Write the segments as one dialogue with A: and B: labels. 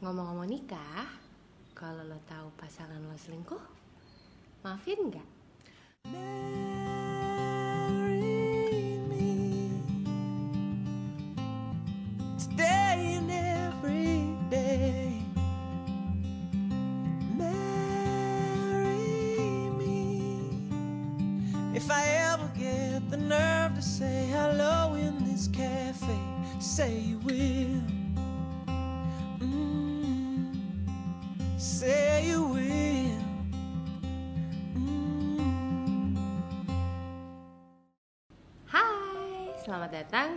A: Ngomong-ngomong nikah, kalau lo tahu pasangan lo selingkuh, maafin nggak?
B: Marry me today and every day. Marry me if I ever get the nerve to say hello in this cafe. Say you will.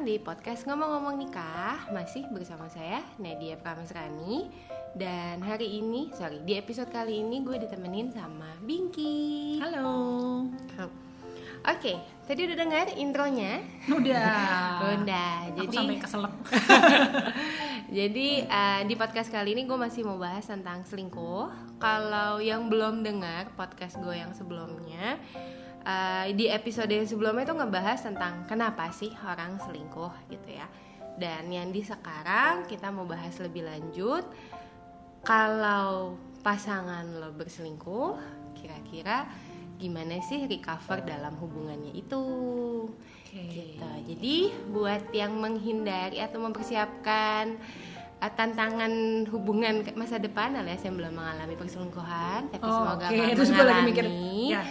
A: Datang di podcast Ngomong-Ngomong Nikah Masih bersama saya, Nadia Pramesrani Dan hari ini, sorry, di episode kali ini gue ditemenin sama Binky
C: Halo.
A: Oke, tadi udah dengar intronya?
C: Udah.
A: Udah,
C: Aku
A: jadi
C: sampai keselak.
A: Jadi eh, di podcast kali ini gue masih mau bahas tentang selingkuh. Kalau yang belum dengar podcast gue yang sebelumnya, eh, di episode yang sebelumnya itu ngebahas tentang kenapa sih orang selingkuh gitu ya. Dan yang di sekarang kita mau bahas lebih lanjut. Kalau pasangan lo berselingkuh, kira-kira gimana sih recover dalam hubungannya itu? gitu. Jadi buat yang menghindari atau mempersiapkan uh, tantangan hubungan masa depan alias yang belum mengalami perselingkuhan tapi
C: Oh,
A: semoga nggak
C: Terus gue lagi mikir, ya.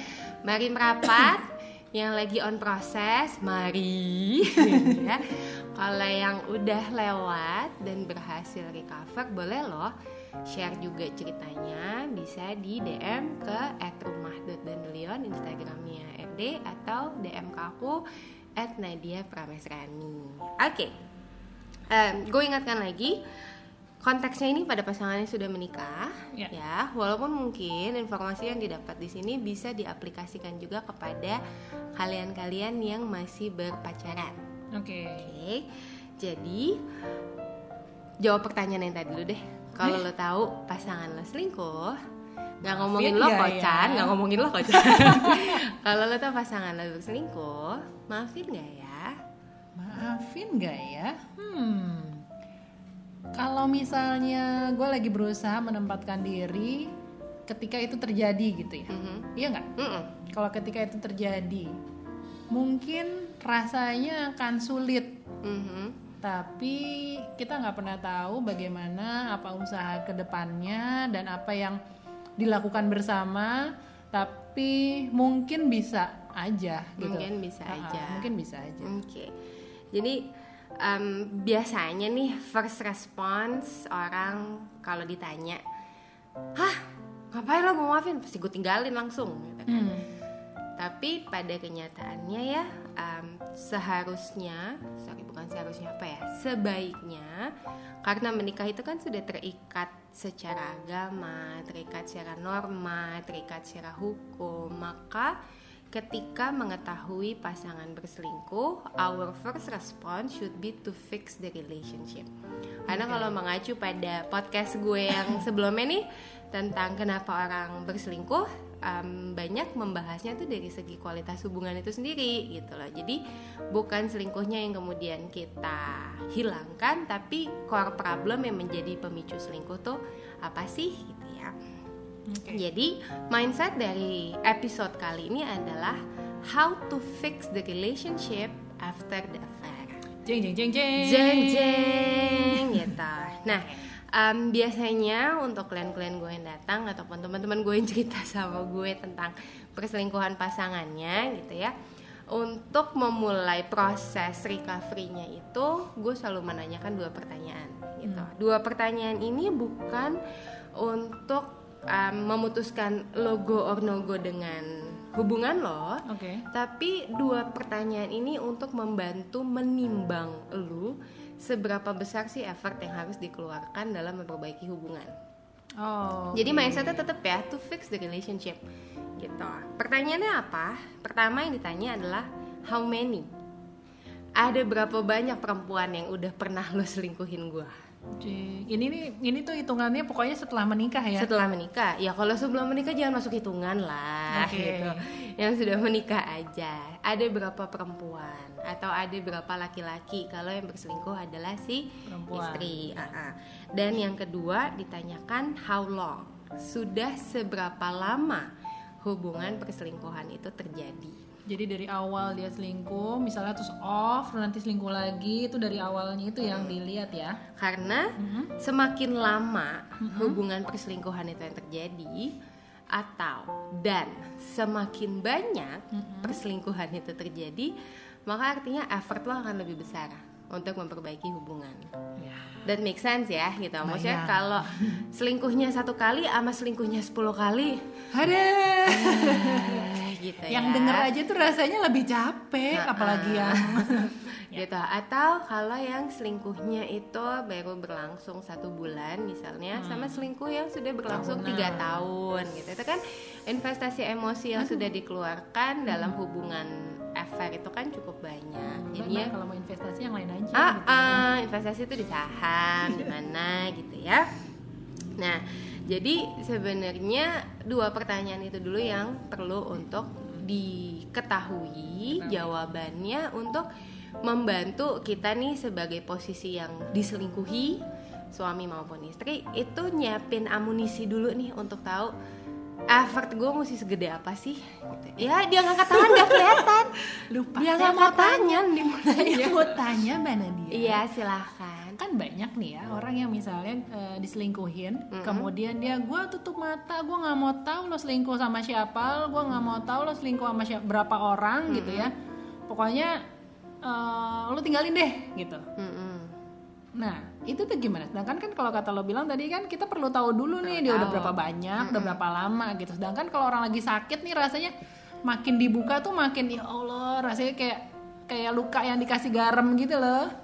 A: Mari merapat yang lagi on proses, mari ya. Kalau yang udah lewat dan berhasil recover boleh loh share juga ceritanya bisa di DM ke @rumah.dandelion Instagramnya RD atau DM ke aku at Nadia Pramesrani. Oke, gue ingatkan lagi konteksnya ini pada pasangannya sudah menikah,
C: Ya.
A: ya. Walaupun mungkin informasi yang didapat di sini bisa diaplikasikan juga kepada kalian-kalian yang masih berpacaran.
C: Oke.
A: Oke, jadi jawab pertanyaan yang tadi dulu deh. Kalau lo tahu pasangan lo selingkuh, nggak ngomongin lo
C: nggak
A: kocan,
C: ya?
A: nggak ngomongin lo kocan. Kalau lo tahu pasangan lo berselingkuh, maafin nggak ya?
C: Maafin nggak ya? Hmm. Kalau misalnya gue lagi berusaha menempatkan diri ketika itu terjadi gitu ya,
A: Mhm.
C: iya nggak?
A: Mm-mm.
C: Kalau ketika itu terjadi, mungkin rasanya akan sulit
A: Mhm.
C: tapi kita nggak pernah tahu bagaimana apa usaha ke depannya dan apa yang dilakukan bersama tapi mungkin bisa aja gitu
A: Mungkin bisa aja.
C: mungkin bisa aja
A: Oke. Jadi em, biasanya nih first response orang kalau ditanya, "Hah, ngapain lo mau maafin?" Pasti gue tinggalin langsung gitu kan.
C: Hmm.
A: Tapi pada kenyataannya ya em, seharusnya, sorry bukan seharusnya apa ya, sebaiknya karena menikah itu kan sudah terikat secara agama, terikat secara norma, terikat secara hukum, maka ketika mengetahui pasangan berselingkuh, our first response should be to fix the relationship. Karena kalau mengacu pada podcast gue yang sebelumnya nih tentang kenapa orang berselingkuh, em, banyak membahasnya tuh dari segi kualitas hubungan itu sendiri gitu loh. Jadi bukan selingkuhnya yang kemudian kita hilangkan, tapi core problem yang menjadi pemicu selingkuh tuh apa sih gitu ya.
C: Oke.
A: Jadi mindset dari episode kali ini adalah how to fix the relationship after the affair.
C: jeng jeng jeng jeng
A: Jeng jeng gitu. Nah em, biasanya untuk klien-klien gue yang datang ataupun teman-teman gue yang cerita sama gue tentang perselingkuhan pasangannya gitu ya. Untuk memulai proses recovery-nya itu, gue selalu menanyakan dua pertanyaan gitu. Dua pertanyaan ini bukan untuk em, memutuskan logo or no go dengan hubungan lo,
C: oke
A: tapi dua pertanyaan ini untuk membantu menimbang lu seberapa besar sih effort yang harus dikeluarkan dalam memperbaiki hubungan.
C: oh
A: Jadi mindsetnya tetap ya to fix the relationship gitu. Pertanyaannya apa? Pertama yang ditanya adalah how many? Ada berapa banyak perempuan yang udah pernah lo selingkuhin gua?
C: Ini nih ini tuh hitungannya pokoknya setelah menikah ya.
A: Setelah menikah, ya kalau sebelum menikah jangan masuk hitungan lah,
C: Oke.
A: gitu. Yang sudah menikah aja. Ada berapa perempuan atau ada berapa laki-laki? Kalau yang berselingkuh adalah si
C: Perempuan.
A: istri. Ah, ah. Dan yang kedua ditanyakan how long? Sudah seberapa lama hubungan perselingkuhan itu terjadi?
C: Jadi dari awal dia selingkuh, misalnya terus off, nanti selingkuh lagi, itu dari awalnya itu yang dilihat ya.
A: Karena semakin lama hubungan perselingkuhan itu yang terjadi atau dan semakin banyak perselingkuhan itu terjadi, maka artinya effort lo akan lebih besar untuk memperbaiki hubungan.
C: Ya.
A: Dan make sense ya gitu. Maksudnya
C: Bayang.
A: kalau selingkuhnya satu kali sama selingkuhnya 10 kali
C: Ada.
A: gitu
C: yang
A: ya.
C: denger aja tuh rasanya lebih capek,
A: Nah,
C: apalagi yang
A: gitu. Atau kalau yang selingkuhnya itu baru berlangsung satu bulan misalnya sama selingkuh yang sudah berlangsung tiga tahun gitu. Itu kan investasi emosi yang sudah dikeluarkan dalam hubungan affair itu kan cukup banyak.
C: Bener,
A: jadinya
C: kalau mau investasi yang lain aja.
A: ah,
C: gitu.
A: ah, investasi itu di saham di mana gitu ya. Nah jadi sebenarnya dua pertanyaan itu dulu yang perlu untuk diketahui jawabannya untuk membantu kita nih sebagai posisi yang diselingkuhi suami maupun istri itu nyiapin amunisi dulu nih untuk tahu effort gue mesti segede apa sih? Gitu. ya dia ngangkat tangan gak kelihatan.
C: Lupa,
A: dia nggak
C: mau
A: mau tanya. Mana
C: Saya mau tanya Mbak Nadia.
A: iya silahkan
C: Kan banyak nih ya orang yang misalnya eh, diselingkuhin, kemudian dia gue tutup mata, gue nggak mau tahu lo selingkuh sama siapa, gue nggak mau tahu lo selingkuh sama siapa, berapa orang gitu ya. Pokoknya eh, lo tinggalin deh gitu.
A: Mm-mm.
C: Nah, itu tuh gimana? Sedangkan kan kalau kata lo bilang tadi kan kita perlu tahu dulu nih dia udah berapa banyak, udah berapa lama gitu. Sedangkan kalau orang lagi sakit nih rasanya makin dibuka tuh makin ya Allah, rasanya kayak kayak luka yang dikasih garam gitu loh.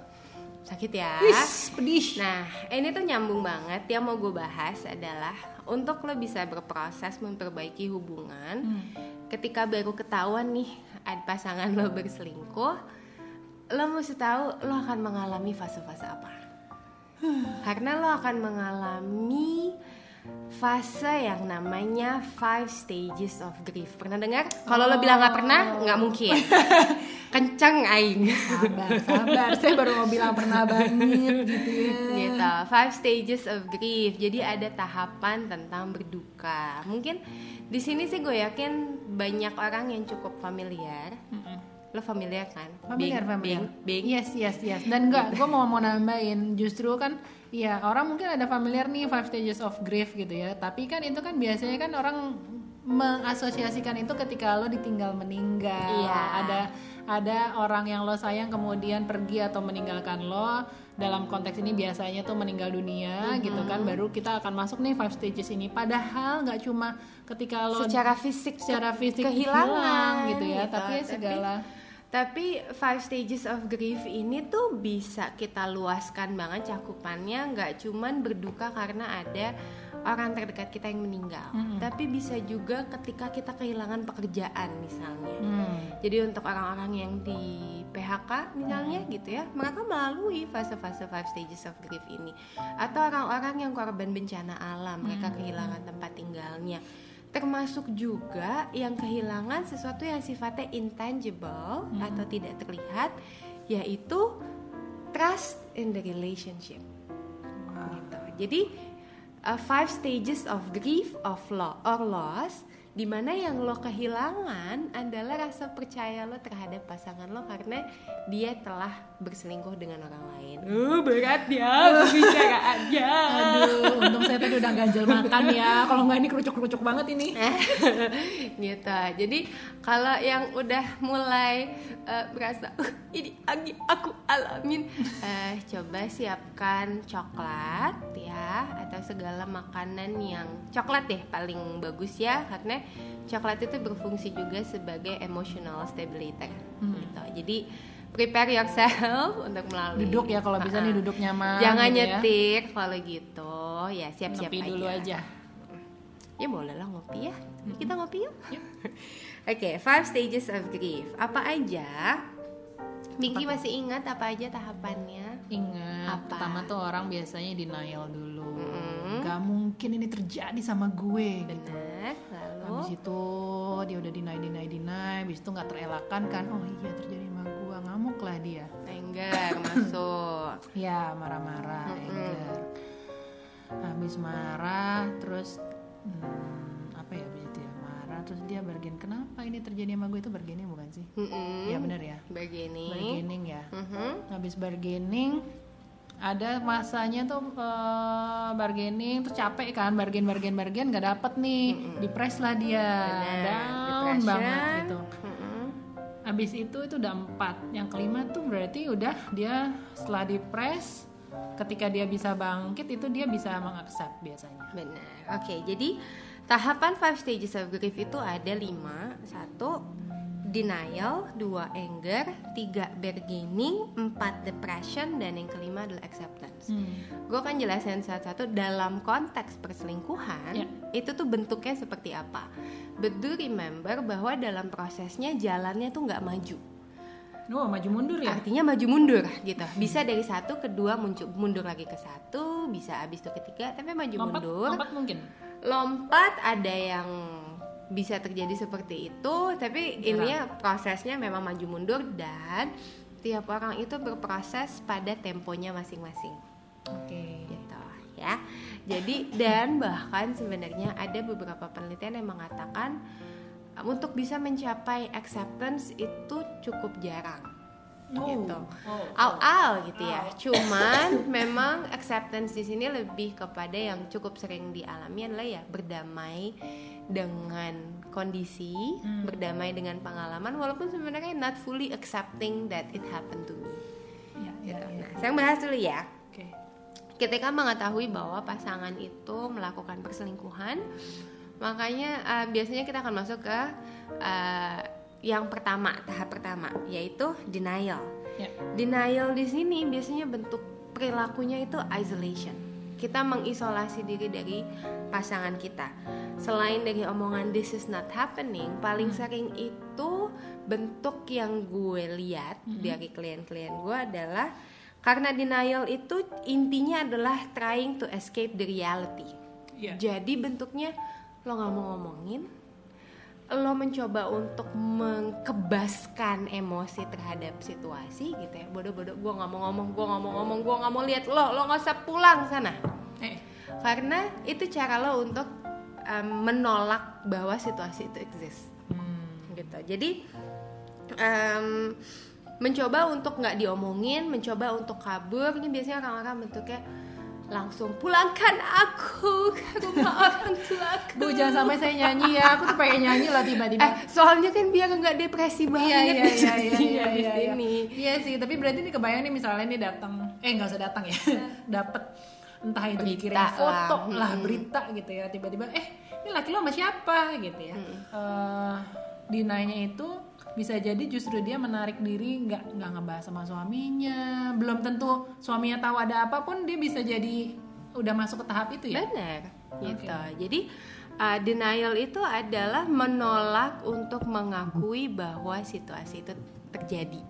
A: Sakit ya
C: Wis, pedih.
A: Nah, ini tuh nyambung banget. Yang mau gue bahas adalah untuk lo bisa berproses memperbaiki hubungan. Ketika baru ketahuan nih ada pasangan lo berselingkuh, lo mesti tahu lo akan mengalami fase-fase apa. Karena lo akan mengalami fase yang namanya five stages of grief. Pernah dengar? Kalau lo bilang nggak pernah, nggak mungkin. Kenceng aing.
C: Sabar, sabar. Saya baru mau bilang pernah banget gitu ya.
A: gitu five stages of grief jadi ada tahapan tentang berduka mungkin di sini sih gue yakin banyak orang yang cukup familiar lo familiar kan
C: Familiar,
A: Bing,
C: familiar.
A: Bing, Bing.
C: Yes, yes, yes. Dan enggak, gue mau mau nambahin justru kan ya orang mungkin ada familiar nih five stages of grief gitu ya. Tapi kan itu kan biasanya kan orang mengasosiasikan itu ketika lo ditinggal meninggal.
A: Iya.
C: Ada ada orang yang lo sayang kemudian pergi atau meninggalkan lo dalam konteks ini biasanya tuh meninggal dunia
A: Mm-hmm.
C: gitu kan baru kita akan masuk nih five stages ini padahal nggak cuma ketika lo
A: secara fisik
C: secara fisik
A: kehilangan
C: hilang gitu ya tapi ya segala
A: tapi five stages of grief ini tuh bisa kita luaskan banget cakupannya nggak cuman berduka karena ada orang terdekat kita yang meninggal tapi bisa juga ketika kita kehilangan pekerjaan misalnya
C: hmm.
A: Jadi untuk orang-orang yang di PHK misalnya gitu ya, mereka melalui fase-fase five stages of grief ini. Atau orang-orang yang korban bencana alam, mereka kehilangan tempat tinggalnya. Termasuk juga yang kehilangan sesuatu yang sifatnya intangible atau tidak terlihat, yaitu trust in the relationship. Gitu. Jadi uh, five stages of grief of lo or loss di mana yang lo kehilangan adalah rasa percaya lo terhadap pasangan lo karena dia telah berselingkuh dengan orang lain. Uh, berat ya pembicaraannya.
C: Aduh, untung saya tadi udah ganjel makan ya. Kalau nggak ini kerucuk-kerucuk banget ini.
A: gitu. Jadi kalau yang udah mulai eh, berasa "Uh, ini lagi aku alamin, eh, coba siapkan coklat ya atau segala makanan yang coklat deh paling bagus ya karena coklat itu berfungsi juga sebagai emotional stabilizer gitu. Jadi prepare yourself untuk melalui
C: Duduk ya kalau bisa nih duduk nyaman.
A: Jangan
C: gitu ya.
A: nyetir kalau gitu ya siap-siap
C: Ngopi dulu aja.
A: Ya boleh lah ngopi ya. Kita ngopi yuk. Oke, five stages of grief. Apa aja Bingki masih ingat apa aja tahapannya?
C: Ingat,
A: Apa?
C: pertama tuh orang biasanya denial dulu.
A: Mm-mm.
C: Gak mungkin ini terjadi sama gue gitu. Habis itu dia udah deny deny deny, habis itu nggak terelakkan kan? Oh iya terjadi sama gue, ngamuk lah dia.
A: anger masuk.
C: Ya marah-marah,
A: Mm-mm.
C: anger. Habis marah, terus hmm, apa ya habis itu ya marah, terus dia bargain. Kenapa ini terjadi sama gue itu bargaining bukan sih?
A: Mm-mm.
C: Ya benar ya,
A: Begini.
C: bargaining ya.
A: Mhm.
C: habis bargaining ada masanya tuh eh, bargaining terus capek kan bargain bargain bargain nggak dapet nih depres lah dia
A: Benar,
C: down
A: depression.
C: banget gitu
A: Mm-mm.
C: habis itu itu udah empat yang kelima tuh berarti udah dia setelah depres ketika dia bisa bangkit itu dia bisa mengaccept biasanya
A: Benar. Oke, jadi tahapan five stages of grief itu ada lima. Satu, denial. Dua, anger. Tiga, bargaining. Empat, depression. Dan yang kelima adalah acceptance.
C: Hmm.
A: Gue akan jelasin satu-satu dalam konteks perselingkuhan.
C: Ya.
A: Itu tuh bentuknya seperti apa. But do remember bahwa dalam prosesnya jalannya tuh nggak maju.
C: oh maju mundur ya
A: Artinya maju mundur gitu. Bisa dari satu ke dua muncul mundur lagi ke satu, bisa habis itu ketiga, tapi maju
C: lompat
A: mundur.
C: lompat mungkin
A: lompat ada yang bisa terjadi seperti itu tapi ininya prosesnya memang maju mundur dan tiap orang itu berproses pada temponya masing-masing.
C: Oke.
A: Gitu ya. Jadi dan bahkan sebenarnya ada beberapa penelitian yang mengatakan uh, untuk bisa mencapai acceptance itu cukup jarang.
C: Oh.
A: gitu.
C: Oh.
A: al-al gitu ya. Cuman memang acceptance di sini lebih kepada yang cukup sering dialami adalah ya berdamai dengan kondisi,
C: Hmm.
A: berdamai dengan pengalaman walaupun sebenarnya not fully accepting that it happened to me.
C: ya ya,
A: Gitu.
C: ya.
A: Nah, saya bahas dulu ya.
C: oke
A: Ketika mengetahui bahwa pasangan itu melakukan perselingkuhan, makanya eh, biasanya kita akan masuk ke eh, yang pertama, tahap pertama, yaitu denial.
C: ya
A: Denial di sini biasanya bentuk perilakunya itu isolation. Kita mengisolasi diri dari pasangan kita. Selain dari omongan this is not happening, paling sering itu bentuk yang gue lihat dari klien-klien gue adalah karena denial itu intinya adalah trying to escape the reality.
C: ya
A: Jadi bentuknya lo nggak mau ngomongin, lo mencoba untuk mengkebaskan emosi terhadap situasi gitu ya. Bodoh-bodoh, gue nggak mau ngomong, gue nggak mau ngomong, gue nggak mau lihat lo, lo nggak usah pulang sana.
C: eh
A: Karena itu cara lo untuk em, menolak bahwa situasi itu exist
C: hmm.
A: gitu. Jadi em, mencoba untuk nggak diomongin, mencoba untuk kabur. Ini biasanya orang-orang bentuknya langsung pulangkan aku ke rumah orang tuaku.
C: Bu jangan sampai saya nyanyi ya, aku tuh pengen nyanyi lah tiba-tiba.
A: Eh, soalnya kan biar nggak depresi
C: Iya
A: banget
C: iya iya iya iya iya. iya.
A: ini.
C: Iya sih, tapi berarti ini kebayang nih misalnya nih datang, eh nggak usah datang ya, dapat entah itu
A: Berita
C: dikirim foto
A: lah.
C: lah,
A: Mm-mm.
C: berita gitu ya, tiba-tiba eh ini laki lo sama siapa gitu ya. Eh dinanya itu bisa jadi justru dia menarik diri nggak nggak ngebahas sama suaminya, belum tentu suaminya tahu ada apa pun dia bisa jadi udah masuk ke tahap itu ya.
A: Benar, gitu. Jadi uh, denial itu adalah menolak untuk mengakui bahwa situasi itu terjadi.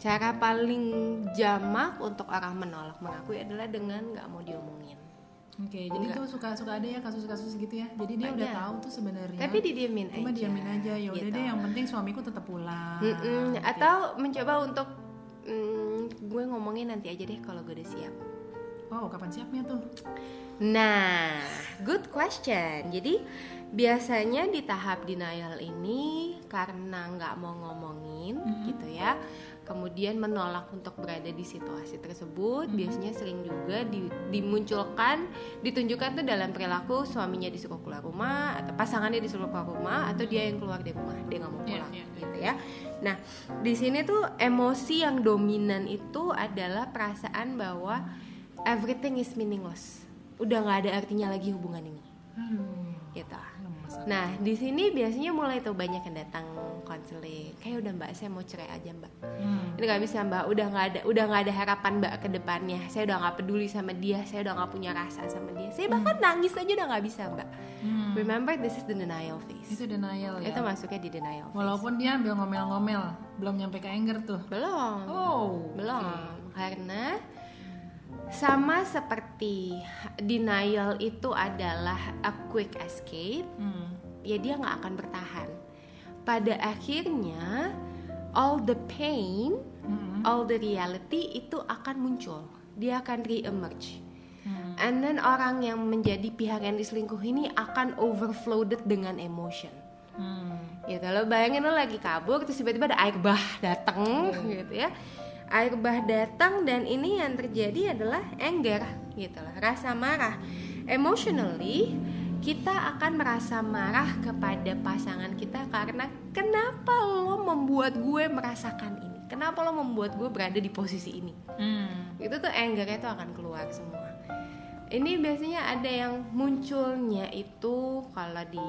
A: Cara paling jamak untuk orang menolak mengakui adalah dengan nggak mau diomongin.
C: Oke, jadi
A: Enggak.
C: tuh suka-suka ada ya kasus-kasus gitu ya. Jadi dia udah
A: Banyak.
C: tahu tuh sebenarnya.
A: Tapi didiemin
C: Cuma
A: aja.
C: diamin aja ya udah
A: gitu.
C: deh yang penting suamiku tetap pulang.
A: Mm-mm.
C: gitu ya.
A: Atau mencoba untuk mm, gue ngomongin nanti aja deh kalau gue udah siap.
C: Wow, kapan siapnya tuh?
A: Nah, good question. Jadi biasanya di tahap denial ini karena nggak mau ngomongin gitu ya, kemudian menolak untuk berada di situasi tersebut, biasanya sering juga di- dimunculkan, ditunjukkan tuh dalam perilaku suaminya disuruh keluar rumah atau pasangannya disuruh keluar rumah atau dia yang keluar dari rumah dia nggak mau
C: Iya,
A: pulang
C: iya.
A: gitu ya. Nah, di sini tuh emosi yang dominan itu adalah perasaan bahwa everything is meaningless. Udah nggak ada artinya lagi hubungan ini.
C: Aduh,
A: Gitu. Nah, di sini biasanya mulai tuh banyak yang datang konseling. Kayak udah Mbak, saya mau cerai aja Mbak.
C: Hmm.
A: Ini nggak bisa Mbak, udah nggak ada, udah nggak ada harapan Mbak ke depannya. Saya udah nggak peduli sama dia, saya udah nggak punya rasa sama dia. Saya bahkan nangis aja udah nggak bisa Mbak.
C: Hmm.
A: Remember, this is the denial phase.
C: itu denial ya
A: Itu masuknya di denial phase.
C: walaupun dia ambil ngomel-ngomel belum nyampe ke anger tuh
A: Belum.
C: oh
A: Belum, karena sama seperti denial itu adalah a quick escape,
C: Hmm.
A: Ya dia nggak akan bertahan. Pada akhirnya, all the pain,
C: Mm-mm.
A: all the reality itu akan muncul. Dia akan re-emerge.
C: Hmm.
A: And then orang yang menjadi pihak yang diselingkuh ini akan overflowed dengan emotion.
C: Hmm.
A: gitu lo bayangin lo lagi kabur terus tiba-tiba ada air bah datang gitu ya air bah datang dan ini yang terjadi adalah anger gitu loh rasa marah emotionally kita akan merasa marah kepada pasangan kita karena kenapa lo membuat gue merasakan ini? Kenapa lo membuat gue berada di posisi ini?
C: Hmm.
A: itu tuh angernya tuh akan keluar semua. Ini biasanya ada yang munculnya itu kalau di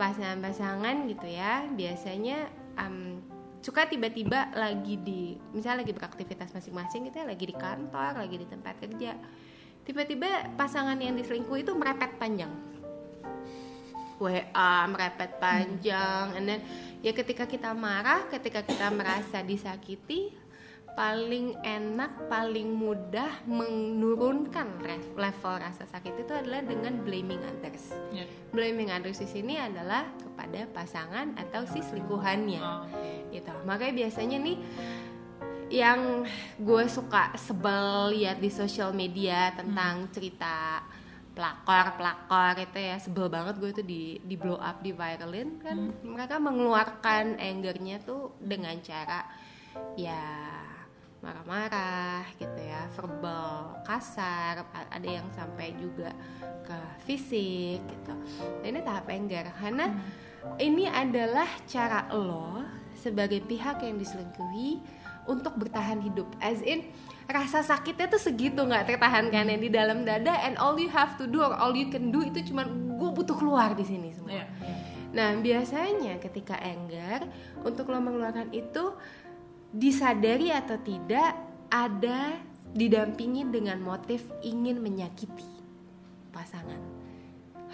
A: pasangan-pasangan gitu ya biasanya em, suka tiba-tiba lagi di misalnya lagi beraktivitas masing-masing gitu ya lagi di kantor lagi di tempat kerja tiba-tiba pasangan yang diselingkuh itu merepet panjang WA merepet panjang. And then ya ketika kita marah ketika kita merasa disakiti paling enak paling mudah menurunkan level rasa sakit itu adalah dengan blaming others.
C: Ya.
A: blaming others di sini adalah kepada pasangan atau si selingkuhannya.
C: Oh,
A: gitu. Makanya biasanya nih yang gue suka sebel lihat di sosial media tentang cerita pelakor pelakor itu ya. Sebel banget gue tuh di di blow up di viralin kan. Mereka mengeluarkan angernya tuh dengan cara ya marah-marah gitu ya verbal kasar. Ada yang sampai juga ke fisik gitu. Nah, ini tahap anger. Karena ini adalah cara lo sebagai pihak yang diselingkuhi untuk bertahan hidup as in rasa sakitnya tuh segitu nggak tertahankan yang di dalam dada and all you have to do or all you can do itu cuman gue butuh keluar di sini semua
C: Iya.
A: Nah, biasanya ketika anger, untuk lo mengeluarkan itu disadari atau tidak ada didampingi dengan motif ingin menyakiti pasangan.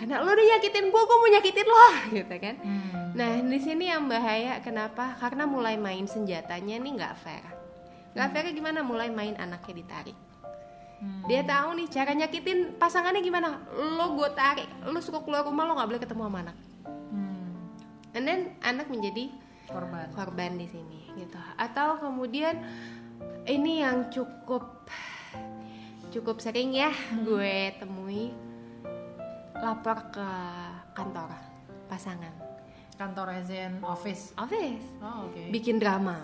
A: Karena lo udah nyakitin gue, gue mau nyakitin lo, gitu kan?
C: Hmm.
A: Nah, di sini yang bahaya kenapa? Karena mulai main senjatanya nih nggak fair. Nggak fair gimana? Mulai main anaknya ditarik.
C: Hmm.
A: Dia tahu nih cara nyakitin pasangannya gimana. Lo gue tarik, lo suka keluar rumah lo nggak boleh ketemu sama anak.
C: Hmm.
A: And then anak menjadi
C: korban
A: korban di sini gitu. Atau kemudian ini yang cukup cukup sering ya gue temui lapor ke kantor pasangan.
C: Kantor Zen office?
A: Office.
C: Oh oke.
A: Bikin drama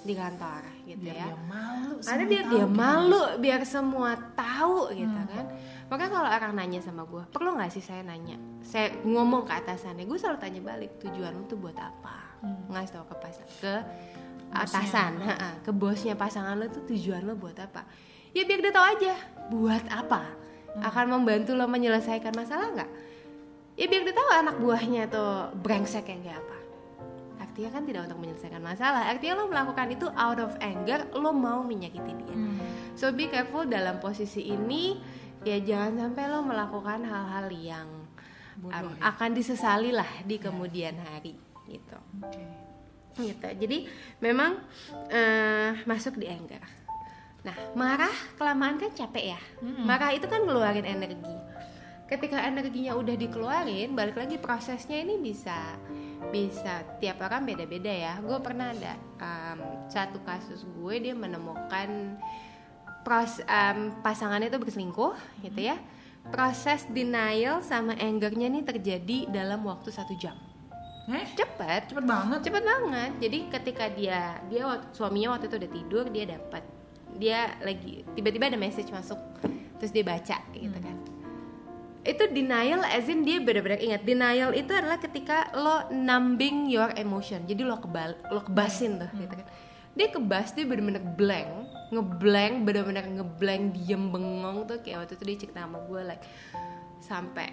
A: di kantor gitu
C: biar
A: ya.
C: dia malu semua
A: biar
C: tahu
A: dia
C: gitu.
A: malu biar semua tahu gitu
C: Hmm.
A: kan. Makanya kalau orang nanya sama gue perlu nggak sih saya nanya? Saya ngomong ke atasannya gue selalu tanya balik tujuan lu tuh buat apa?
C: Hmm.
A: ngasih tau ke pasang ke atasan ha-ha, ke bosnya pasangan lo tuh tujuan lo buat apa? Ya biar dia tahu aja buat apa
C: Hmm.
A: akan membantu lo menyelesaikan masalah nggak? Ya biar dia tahu anak buahnya tuh brengsek yang kayak apa. Artinya kan tidak untuk menyelesaikan masalah. Artinya lo melakukan itu out of anger lo mau menyakiti dia.
C: Hmm.
A: so be careful dalam posisi ini. Ya jangan sampai lo melakukan hal-hal yang
C: Bodoh
A: um,
C: ya.
A: akan disesali lah di kemudian hari gitu.
C: Oke.
A: gitu. Jadi memang eh, masuk di anger nah marah kelamaan kan capek ya? Marah itu kan ngeluarin energi. Ketika energinya udah dikeluarin balik lagi prosesnya ini bisa bisa tiap orang beda-beda ya. Gue pernah ada em, satu kasus gue dia menemukan pros em, pasangannya itu berselingkuh gitu ya. Proses denial sama angernya nih terjadi dalam waktu satu jam.
C: Eh?
A: Cepet.
C: Cepet banget.
A: Cepet banget. Jadi ketika dia dia suaminya waktu itu udah tidur dia dapat dia lagi tiba-tiba ada message masuk terus dia baca gitu kan. Itu denial as in dia benar-benar ingat. Denial itu adalah ketika lo numbing your emotion. Jadi lo kebal lo kebasin tuh gitu kan. Dia kebas dia benar-benar blank ngeblank benar-benar ngeblank diem bengong tuh. Kayak waktu itu dia cerita sama gue like sampai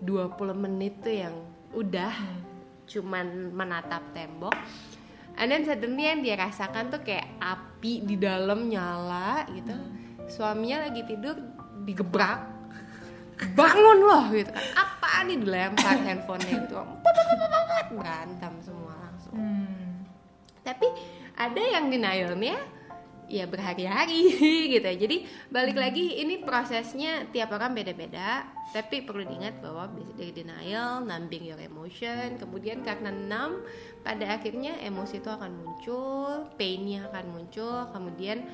A: 20 menit tuh yang udah cuman menatap tembok and then suddenly yang dia rasakan tuh kayak api di dalam nyala gitu. Suaminya lagi tidur digebrak. Bangun loh gitu kan. Apa nih dilempar handphonenya gitu. Berantem semua langsung.
C: Hmm.
A: tapi ada yang denialnya ya berhari-hari gitu ya. jadi balik lagi ini prosesnya tiap orang beda-beda tapi perlu diingat bahwa dari denial numbing your emotion kemudian karena numb pada akhirnya emosi itu akan muncul painnya akan muncul kemudian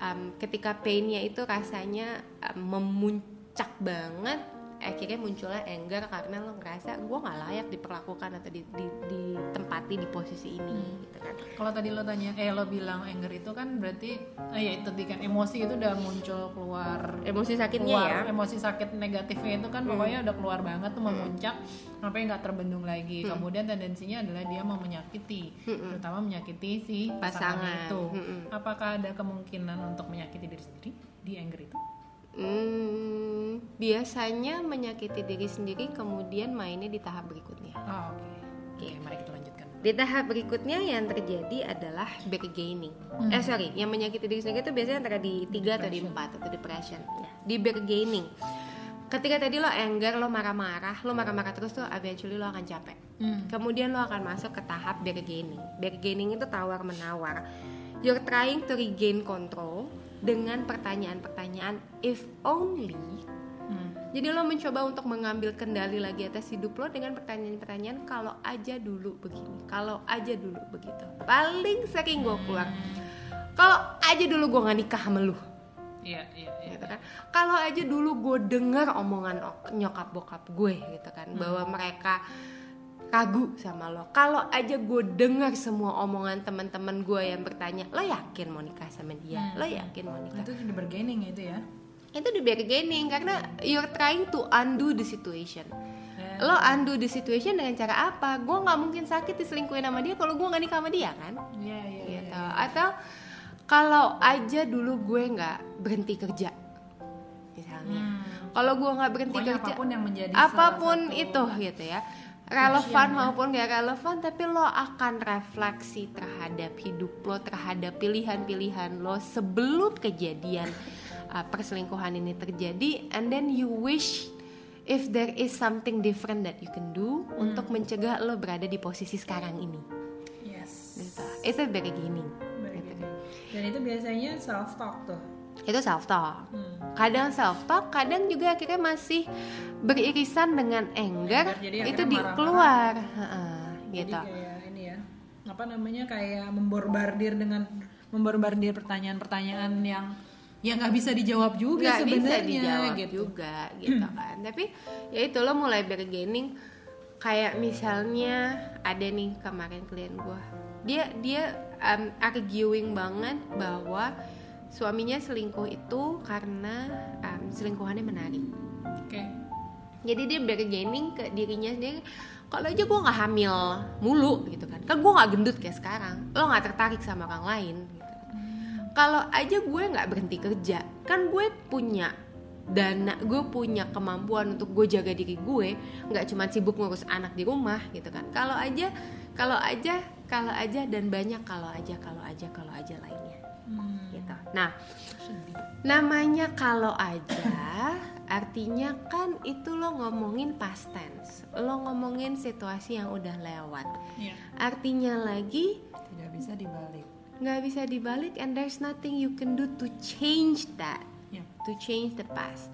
A: um, ketika painnya itu rasanya um, memuncak banget akhirnya munculnya anger karena lo ngerasa gue nggak layak diperlakukan atau di, di, ditempati di posisi ini gitu kan.
C: Kalau tadi lo tanya, eh lo bilang anger itu kan berarti, eh, ya itu tadi kan emosi itu udah muncul keluar
A: emosi sakitnya
C: keluar
A: ya.
C: emosi sakit negatifnya itu kan pokoknya udah keluar banget tuh memuncak sampai nggak terbendung lagi. Kemudian tendensinya adalah dia mau menyakiti terutama menyakiti si pasangan
A: Pasangan.
C: itu.
A: Mm-mm.
C: apakah ada kemungkinan untuk menyakiti diri sendiri di anger itu
A: Hmm, biasanya menyakiti diri sendiri kemudian mainnya di tahap berikutnya.
C: oh, oke oke mari kita lanjutkan
A: Di tahap berikutnya yang terjadi adalah bargaining. Eh sorry, yang menyakiti diri sendiri itu biasanya antara di tiga atau di empat atau depression. Ya, di bargaining. Ketika tadi lo anger, lo marah-marah, lo marah-marah terus tuh eventually lo akan capek.
C: Hmm.
A: Kemudian lo akan masuk ke tahap bargaining. Bargaining itu tawar menawar. You're trying to regain control dengan pertanyaan-pertanyaan if only.
C: Hmm.
A: Jadi lo mencoba untuk mengambil kendali lagi atas hidup lo dengan pertanyaan-pertanyaan kalau aja dulu begini, kalau aja dulu begitu. Paling sering gue keluar. Kalau aja dulu gue nggak nikah sama lu,
C: iya iya iya
A: gitu kan. Kalau aja dulu gue dengar omongan ok- nyokap bokap gue, gitu kan, bahwa mereka ragu sama lo. Kalau aja gue dengar semua omongan teman-teman gue yang bertanya, lo yakin mau nikah sama dia? Lo yakin mau nikah?
C: itu di bargaining itu ya
A: Itu di bargaining karena you're trying to undo the situation.
C: Ya.
A: Lo undo the situation dengan cara apa? Gue nggak mungkin sakit diselingkuhin sama dia kalau gue nggak nikah sama dia kan?
C: iya iya iya
A: Gitu. Atau kalau aja dulu gue nggak berhenti kerja, misalnya.
C: Hmm.
A: Kalau gue nggak berhenti
C: Pokoknya
A: kerja,
C: apa pun yang menjadi apa
A: pun
C: satu
A: itu gitu ya relevan maupun gak relevan tapi lo akan refleksi terhadap hidup lo terhadap pilihan-pilihan lo sebelum kejadian uh, perselingkuhan ini terjadi. And then you wish if there is something different that you can do untuk mencegah lo berada di posisi sekarang ini.
C: Yes.
A: Gitu. itu bargaining
C: Bargaining. dan itu biasanya self talk tuh
A: itu self talk
C: Hmm.
A: kadang self talk kadang juga akhirnya masih beririsan dengan anger
C: Anger, jadi
A: itu di
C: marah-marah.
A: keluar.
C: Jadi
A: gitu.
C: kayak ini ya apa namanya kayak memborbardir dengan memborbardir pertanyaan-pertanyaan yang yang nggak bisa dijawab juga
A: nggak bisa
C: sebenarnya
A: dijawab
C: gitu.
A: juga gitu kan. Tapi ya itu lo mulai bargaining kayak misalnya ada nih kemarin klien gue dia dia um, arguing banget bahwa suaminya selingkuh itu karena um, selingkuhannya menarik
C: Oke.
A: jadi dia bargaining ke dirinya sendiri kalau aja gue nggak hamil mulu gitu kan. Kan gue nggak gendut kayak sekarang. Lo nggak tertarik sama orang lain gitu. Kalau aja gue nggak berhenti kerja kan gue punya dana gue punya kemampuan untuk gue jaga diri gue nggak cuma sibuk ngurus anak di rumah gitu kan. Kalau aja kalau aja kalau aja dan banyak kalau aja kalau aja kalau aja lainnya.
C: Hmm.
A: Nah
C: Sedih.
A: Namanya kalau aja artinya kan itu lo ngomongin past tense. Lo ngomongin situasi yang udah lewat.
C: Iya.
A: Artinya lagi
C: Tidak bisa dibalik.
A: nggak bisa dibalik and there's nothing you can do to change that.
C: Ya.
A: To change the past.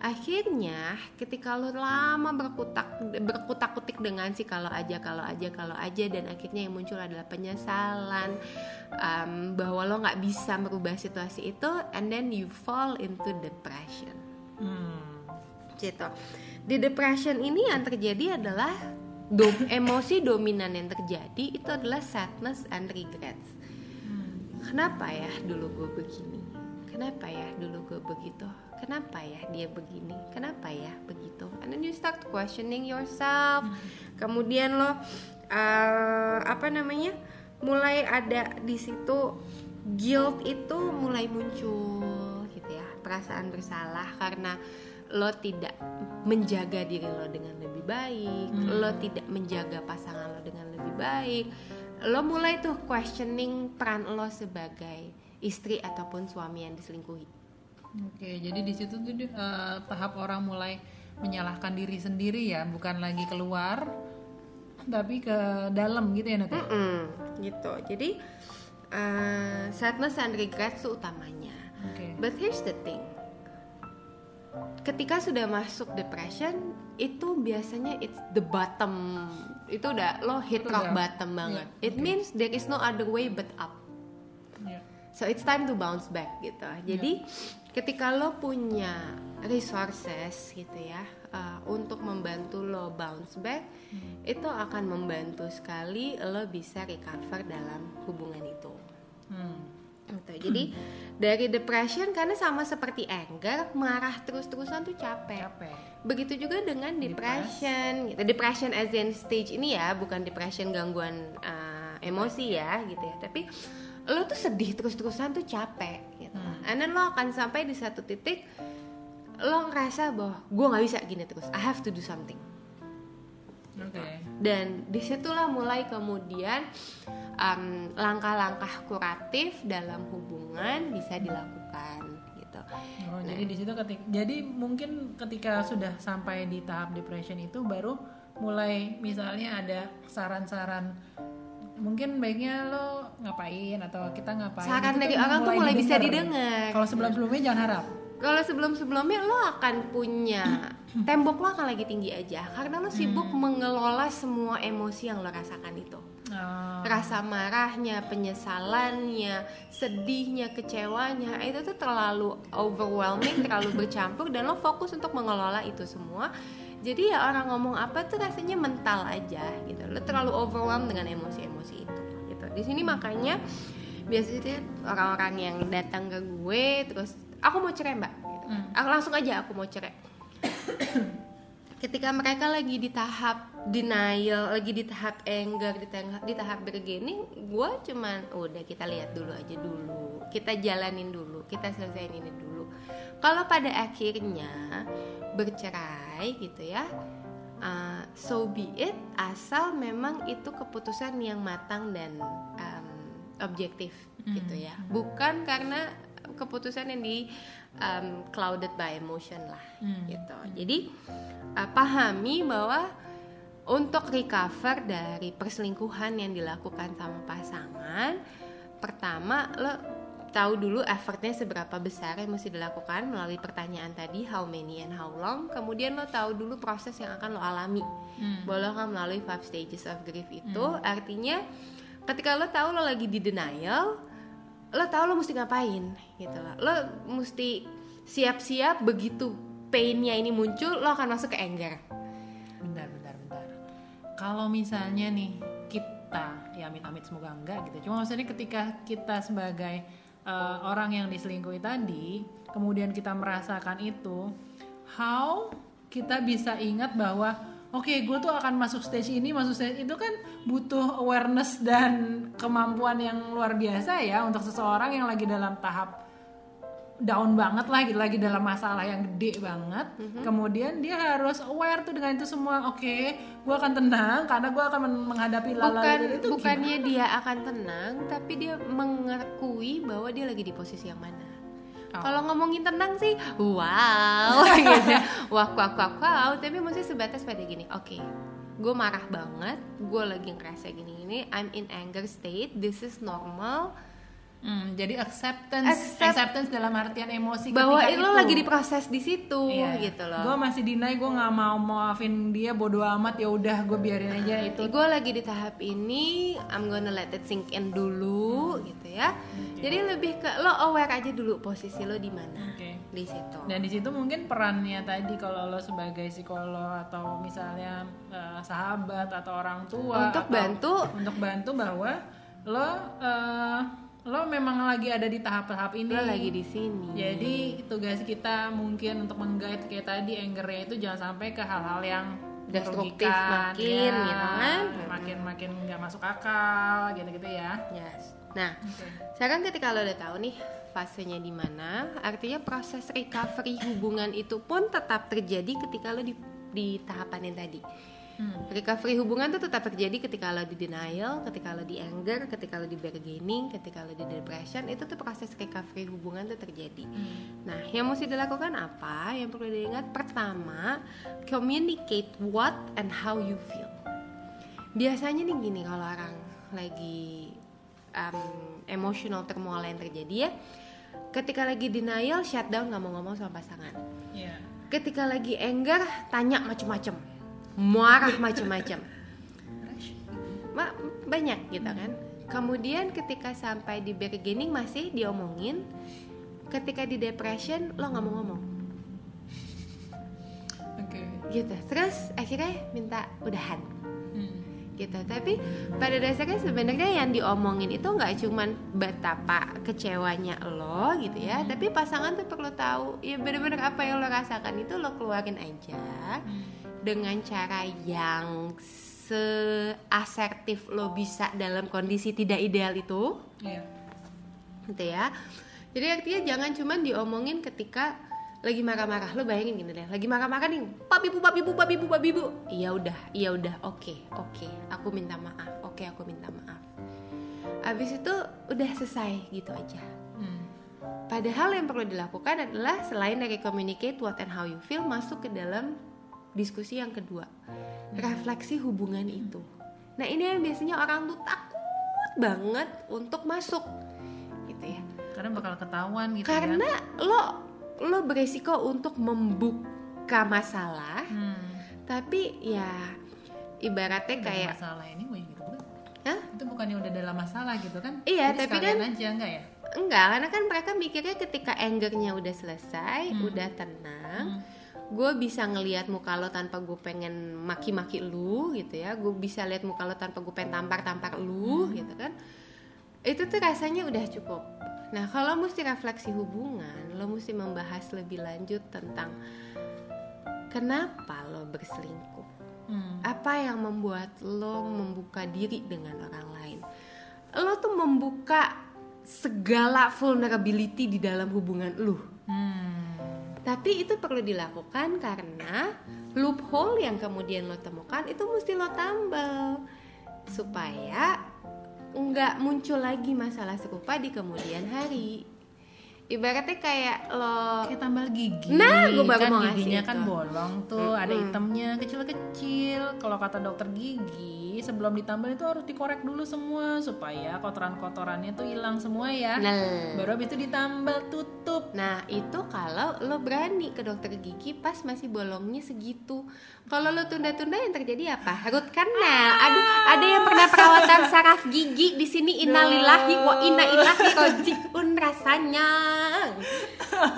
A: Akhirnya ketika lo lama berkutak berkutak-kutik dengan si kalau aja kalau aja kalau aja dan akhirnya yang muncul adalah penyesalan um, bahwa lo nggak bisa merubah situasi itu and then you fall into depression
C: Hmm.
A: gitu. Di depression ini yang terjadi adalah dom- emosi dominan yang terjadi itu adalah sadness and regrets.
C: Hmm.
A: Kenapa ya dulu gue begini? Kenapa ya dulu gue begitu? Kenapa ya dia begini? Kenapa ya begitu? And then you start questioning yourself. Kemudian lo uh, apa namanya? Mulai ada di situ guilt itu mulai muncul gitu ya perasaan bersalah karena lo tidak menjaga diri lo dengan lebih baik, lo tidak menjaga pasangan lo dengan lebih baik, lo mulai tuh questioning peran lo sebagai istri ataupun suami yang diselingkuhi.
C: Oke, jadi di situ tuh eh, tahap orang mulai menyalahkan diri sendiri ya, bukan lagi keluar, tapi ke dalam gitu ya Nat? ya?
A: Mm-mm, gitu. Jadi uh, sadness and regrets itu utamanya.
C: Oke.
A: But here's the thing. Ketika sudah masuk depression, itu biasanya it's the bottom. Itu udah lo hit rock bottom banget.
C: iya,
A: It means there is no other way but up. So it's time to bounce back gitu. Jadi ketika lo punya resources gitu ya uh, untuk membantu lo bounce back, itu akan membantu sekali lo bisa recover dalam hubungan itu.
C: Hmm.
A: Gitu. Jadi dari depression karena sama seperti anger, marah terus-terusan tuh capek.
C: Capek.
A: Begitu juga dengan depression, gitu. Depression as in stage ini ya, bukan depression gangguan uh, emosi ya, gitu ya. Tapi lo tuh sedih terus-terusan tuh capek, gitu. And then lo akan sampai di satu titik lo ngerasa bahwa gue nggak bisa gini terus. I have to do something.
C: Oke.
A: Dan di situlah mulai kemudian um, langkah-langkah kuratif dalam hubungan bisa dilakukan, gitu.
C: Oh, jadi di situ ketika jadi mungkin ketika sudah sampai di tahap depression itu baru mulai misalnya ada saran-saran mungkin baiknya lo ngapain atau kita ngapain
A: Saran
C: itu
A: dari
C: tuh
A: orang tuh mulai bisa didengar.
C: kalau sebelum-sebelumnya jangan harap
A: Kalau sebelum-sebelumnya lo akan punya tembok lo akan lagi tinggi aja karena lo sibuk mengelola semua emosi yang lo rasakan itu.
C: Oh,
A: Rasa marahnya, penyesalannya, sedihnya, kecewanya itu tuh terlalu overwhelming, terlalu bercampur dan lo fokus untuk mengelola itu semua. Jadi ya orang ngomong apa tuh rasanya mental aja gitu. Lo terlalu overwhelmed dengan emosi-emosi itu gitu. Di sini makanya biasanya orang-orang yang datang ke gue terus aku mau cerai mbak gitu. aku langsung aja aku mau cerai ketika mereka lagi di tahap denial lagi di tahap anger di tahap di tahap bergening gue cuman udah kita lihat dulu aja dulu kita jalanin dulu kita selesaiin ini dulu kalau pada akhirnya bercerai gitu ya. Uh, so be it asal memang itu keputusan yang matang dan um, objektif gitu ya. Bukan karena keputusan yang di um, clouded by emotion lah gitu. Jadi uh, pahami bahwa untuk recover dari perselingkuhan yang dilakukan sama pasangan pertama lo tahu dulu effortnya seberapa besar yang mesti dilakukan melalui pertanyaan tadi how many and how long. Kemudian lo tahu dulu proses yang akan lo alami. Bahwa lo akan melalui five stages of grief itu? Artinya ketika lo tahu lo lagi di denial lo tahu lo mesti ngapain gitu loh. Lo mesti siap-siap begitu painnya ini muncul lo akan masuk ke anger.
C: Bentar bentar bentar. Kalau misalnya nih kita ya amit-amit semoga enggak gitu. Cuma maksudnya ketika kita sebagai eh, orang yang diselingkuhi tadi kemudian kita merasakan itu how kita bisa ingat bahwa oke gue tuh akan masuk stage ini masuk stage itu kan butuh awareness dan kemampuan yang luar biasa ya untuk seseorang yang lagi dalam tahap down banget lah gitu lagi dalam masalah yang gede banget. Kemudian dia harus aware tuh dengan itu semua. Oke gue akan tenang karena gue akan men- menghadapi lala
A: bukan
C: itu
A: bukannya dia akan tenang tapi dia mengakui bahwa dia lagi di posisi yang mana.
C: Oh.
A: kalau ngomongin tenang sih wow gitu. Wah wah wah wow. Tapi maksudnya sebatas pada gini oke gue marah banget gue lagi ngerasa gini gini I'm in anger state this is normal
C: Hmm, jadi acceptance
A: Accept-
C: acceptance dalam artian emosi
A: bahwa
C: ketika
A: lo
C: itu.
A: lagi diproses di situ
C: Iya.
A: gitu loh
C: gue masih deny gue nggak mau maafin dia bodoh amat ya udah gue biarin aja itu
A: gue lagi di tahap ini I'm gonna let it sink in dulu gitu ya jadi lebih ke lo aware aja dulu posisi lo di mana
C: Oke.
A: di situ
C: Dan di situ mungkin perannya tadi kalau lo sebagai psikolog atau misalnya eh, sahabat atau orang tua
A: Untuk
C: atau-
A: bantu.
C: untuk bantu bahwa lo eh, lo memang lagi ada di tahap-tahap ini.
A: lo lagi di sini
C: Jadi tugas kita mungkin untuk menggait kayak tadi angernya itu jangan sampai ke hal-hal yang
A: Destruktif makin,
C: ya,
A: gitu kan?
C: makin makin nggak masuk akal gitu-gitu ya.
A: yes nah
C: Oke.
A: sekarang ketika lo udah tahu nih fasenya di mana. Artinya proses recovery hubungan itu pun tetap terjadi ketika lo di, di tahapan yang tadi.
C: Hmm.
A: Recovery hubungan tuh tetap terjadi ketika lo di denial, ketika lo di anger, ketika lo di bargaining, ketika lo di depression, itu tuh proses recovery hubungan tuh terjadi. Nah, yang mesti dilakukan apa? Yang perlu diingat pertama, communicate what and how you feel. Biasanya nih gini kalau orang lagi um, emotional turmoil yang terjadi ya, ketika lagi denial, shutdown nggak mau ngomong sama pasangan
C: Iya.
A: ketika lagi anger tanya macem-macem marah macem-macem Ma- banyak gitu kan. Kemudian ketika sampai di bargaining masih diomongin ketika di depression lo nggak mau ngomong.
C: Oke.
A: gitu. Terus akhirnya minta udahan.
C: Hmm.
A: gitu. Tapi pada dasarnya sebenarnya yang diomongin itu nggak cuman betapa kecewanya lo gitu ya tapi pasangan tuh perlu tahu ya bener-bener apa yang lo rasakan itu lo keluarin aja dengan cara yang seasertif lo bisa dalam kondisi tidak ideal itu.
C: Iya.
A: gitu ya. Jadi artinya jangan cuman diomongin ketika lagi marah-marah. Lo bayangin gini deh lagi marah-marah nih papi bu papi bu papi bu papi bu. Iya udah iya udah oke oke. Aku minta maaf oke aku minta maaf. Abis itu udah selesai gitu aja.
C: Hmm.
A: padahal yang perlu dilakukan adalah selain dari communicate what and how you feel masuk ke dalam diskusi yang kedua refleksi hubungan itu nah ini yang biasanya orang tuh takut banget untuk masuk gitu ya
C: Karena bakal ketahuan gitu
A: karena
C: ya.
A: lo lo beresiko untuk membuka masalah
C: Hmm.
A: tapi ya ibaratnya
C: Udah
A: kayak
C: masalah ini gue gitu bukan?
A: Hah?
C: Itu bukannya udah dalam masalah gitu kan?
A: Iya,
C: Jadi
A: tapi kan-
C: aja enggak ya?
A: enggak karena kan mereka mikirnya ketika angernya udah selesai
C: Hmm.
A: udah tenang
C: Hmm.
A: Gue bisa ngelihat muka lo tanpa gue pengen maki-maki lu gitu ya. Gue bisa lihat muka lo tanpa gue pengen tampar-tampar lu gitu kan. Itu tuh rasanya udah cukup. Nah kalau mesti refleksi hubungan lo mesti membahas lebih lanjut tentang kenapa lo berselingkuh.
C: Hmm.
A: apa yang membuat lo membuka diri dengan orang lain? Lo tuh membuka segala vulnerability di dalam hubungan lo
C: Hmm.
A: Tapi itu perlu dilakukan karena loophole yang kemudian lo temukan itu mesti lo tambal supaya nggak muncul lagi masalah serupa di kemudian hari. Ibaratnya kayak lo
C: Kayak tambal gigi.
A: Nah, gua baru
C: kan
A: mau ngasih
C: giginya kan bolong tuh, ada
A: Mm-mm.
C: hitamnya kecil-kecil. Kalau kata dokter gigi, sebelum ditambal itu harus dikorek dulu semua supaya kotoran-kotorannya tuh hilang semua ya.
A: Nah.
C: Baru habis itu ditambal tutup.
A: Nah itu kalau lo berani ke dokter gigi pas masih bolongnya segitu Kalau lo tunda-tunda yang terjadi apa? Root canal Aduh ada yang pernah perawatan saraf gigi di sini Innalillahi wa inna ilahi rojiun rasanya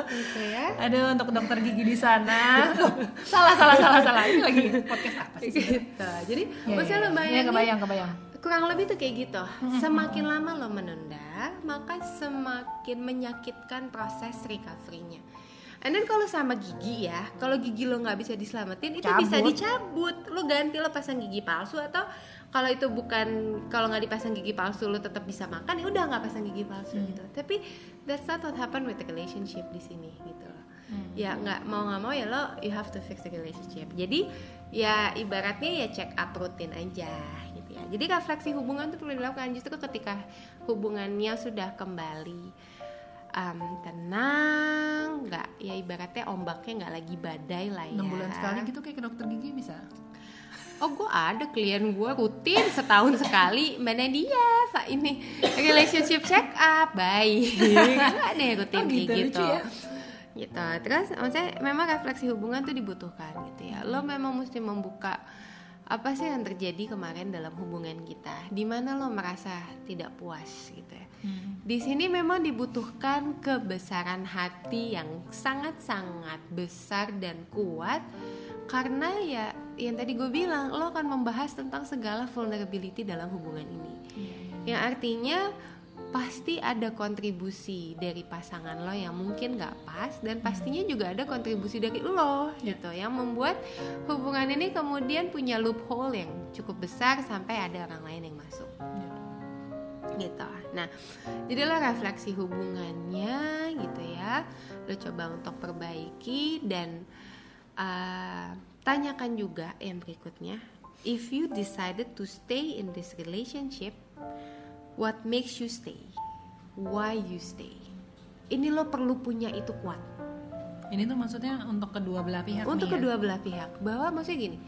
A: Gitu ya
C: Aduh untuk dokter gigi di sana. salah salah salah salah. Ini lagi podcast apa sih?
A: gitu. Jadi
C: Ya,
A: maksudnya
C: ya,
A: lo
C: ya.
A: bayangin
C: Ya, kebayang kebayang.
A: kurang lebih tuh kayak gitu semakin lama lo menunda maka semakin menyakitkan proses recovery-nya And then kalau sama gigi ya, kalau gigi lo nggak bisa diselamatin itu bisa
C: Cabut.
A: dicabut. Lo ganti lo pasang gigi palsu atau kalau itu bukan kalau nggak dipasang gigi palsu lo tetap bisa makan ya udah nggak pasang gigi palsu gitu. Tapi that's not what happen with the relationship di sini gitu loh. Ya nggak mau nggak mau ya lo you have to fix the relationship. Jadi ya ibaratnya ya check up rutin aja gitu ya. Jadi refleksi hubungan itu perlu dilakukan justru ketika hubungannya sudah kembali um, tenang, nggak ya ibaratnya ombaknya nggak lagi badai lah ya.
C: 6 bulan sekali gitu kayak ke dokter gigi bisa.
A: Oh gue ada klien gue rutin setahun sekali mana dia Pak ini relationship check up baik ada yang rutin
C: Oh,
A: kayak
C: gitu,
A: gitu
C: lucu ya.
A: Gitu. Terus maksudnya memang refleksi hubungan tuh dibutuhkan gitu ya. Lo memang mesti membuka apa sih yang terjadi kemarin dalam hubungan kita? Di mana lo merasa tidak puas gitu ya? Di sini memang dibutuhkan kebesaran hati yang sangat-sangat besar dan kuat. Karena ya yang tadi gue bilang lo akan membahas tentang segala vulnerability dalam hubungan ini. Yang artinya pasti ada kontribusi dari pasangan lo yang mungkin gak pas dan pastinya juga ada kontribusi dari lo gitu yang membuat hubungan ini kemudian punya loophole yang cukup besar sampai ada orang lain yang masuk. Gitu. Nah jadilah refleksi hubungannya gitu ya. Lo coba untuk perbaiki dan uh, tanyakan juga yang berikutnya. If you decided to stay in this relationship what makes you stay? Why you stay? Ini lo perlu punya itu kuat.
C: Ini tuh maksudnya untuk kedua belah pihak
A: untuk
C: nih ya?
A: kedua belah pihak. Bahwa maksudnya gini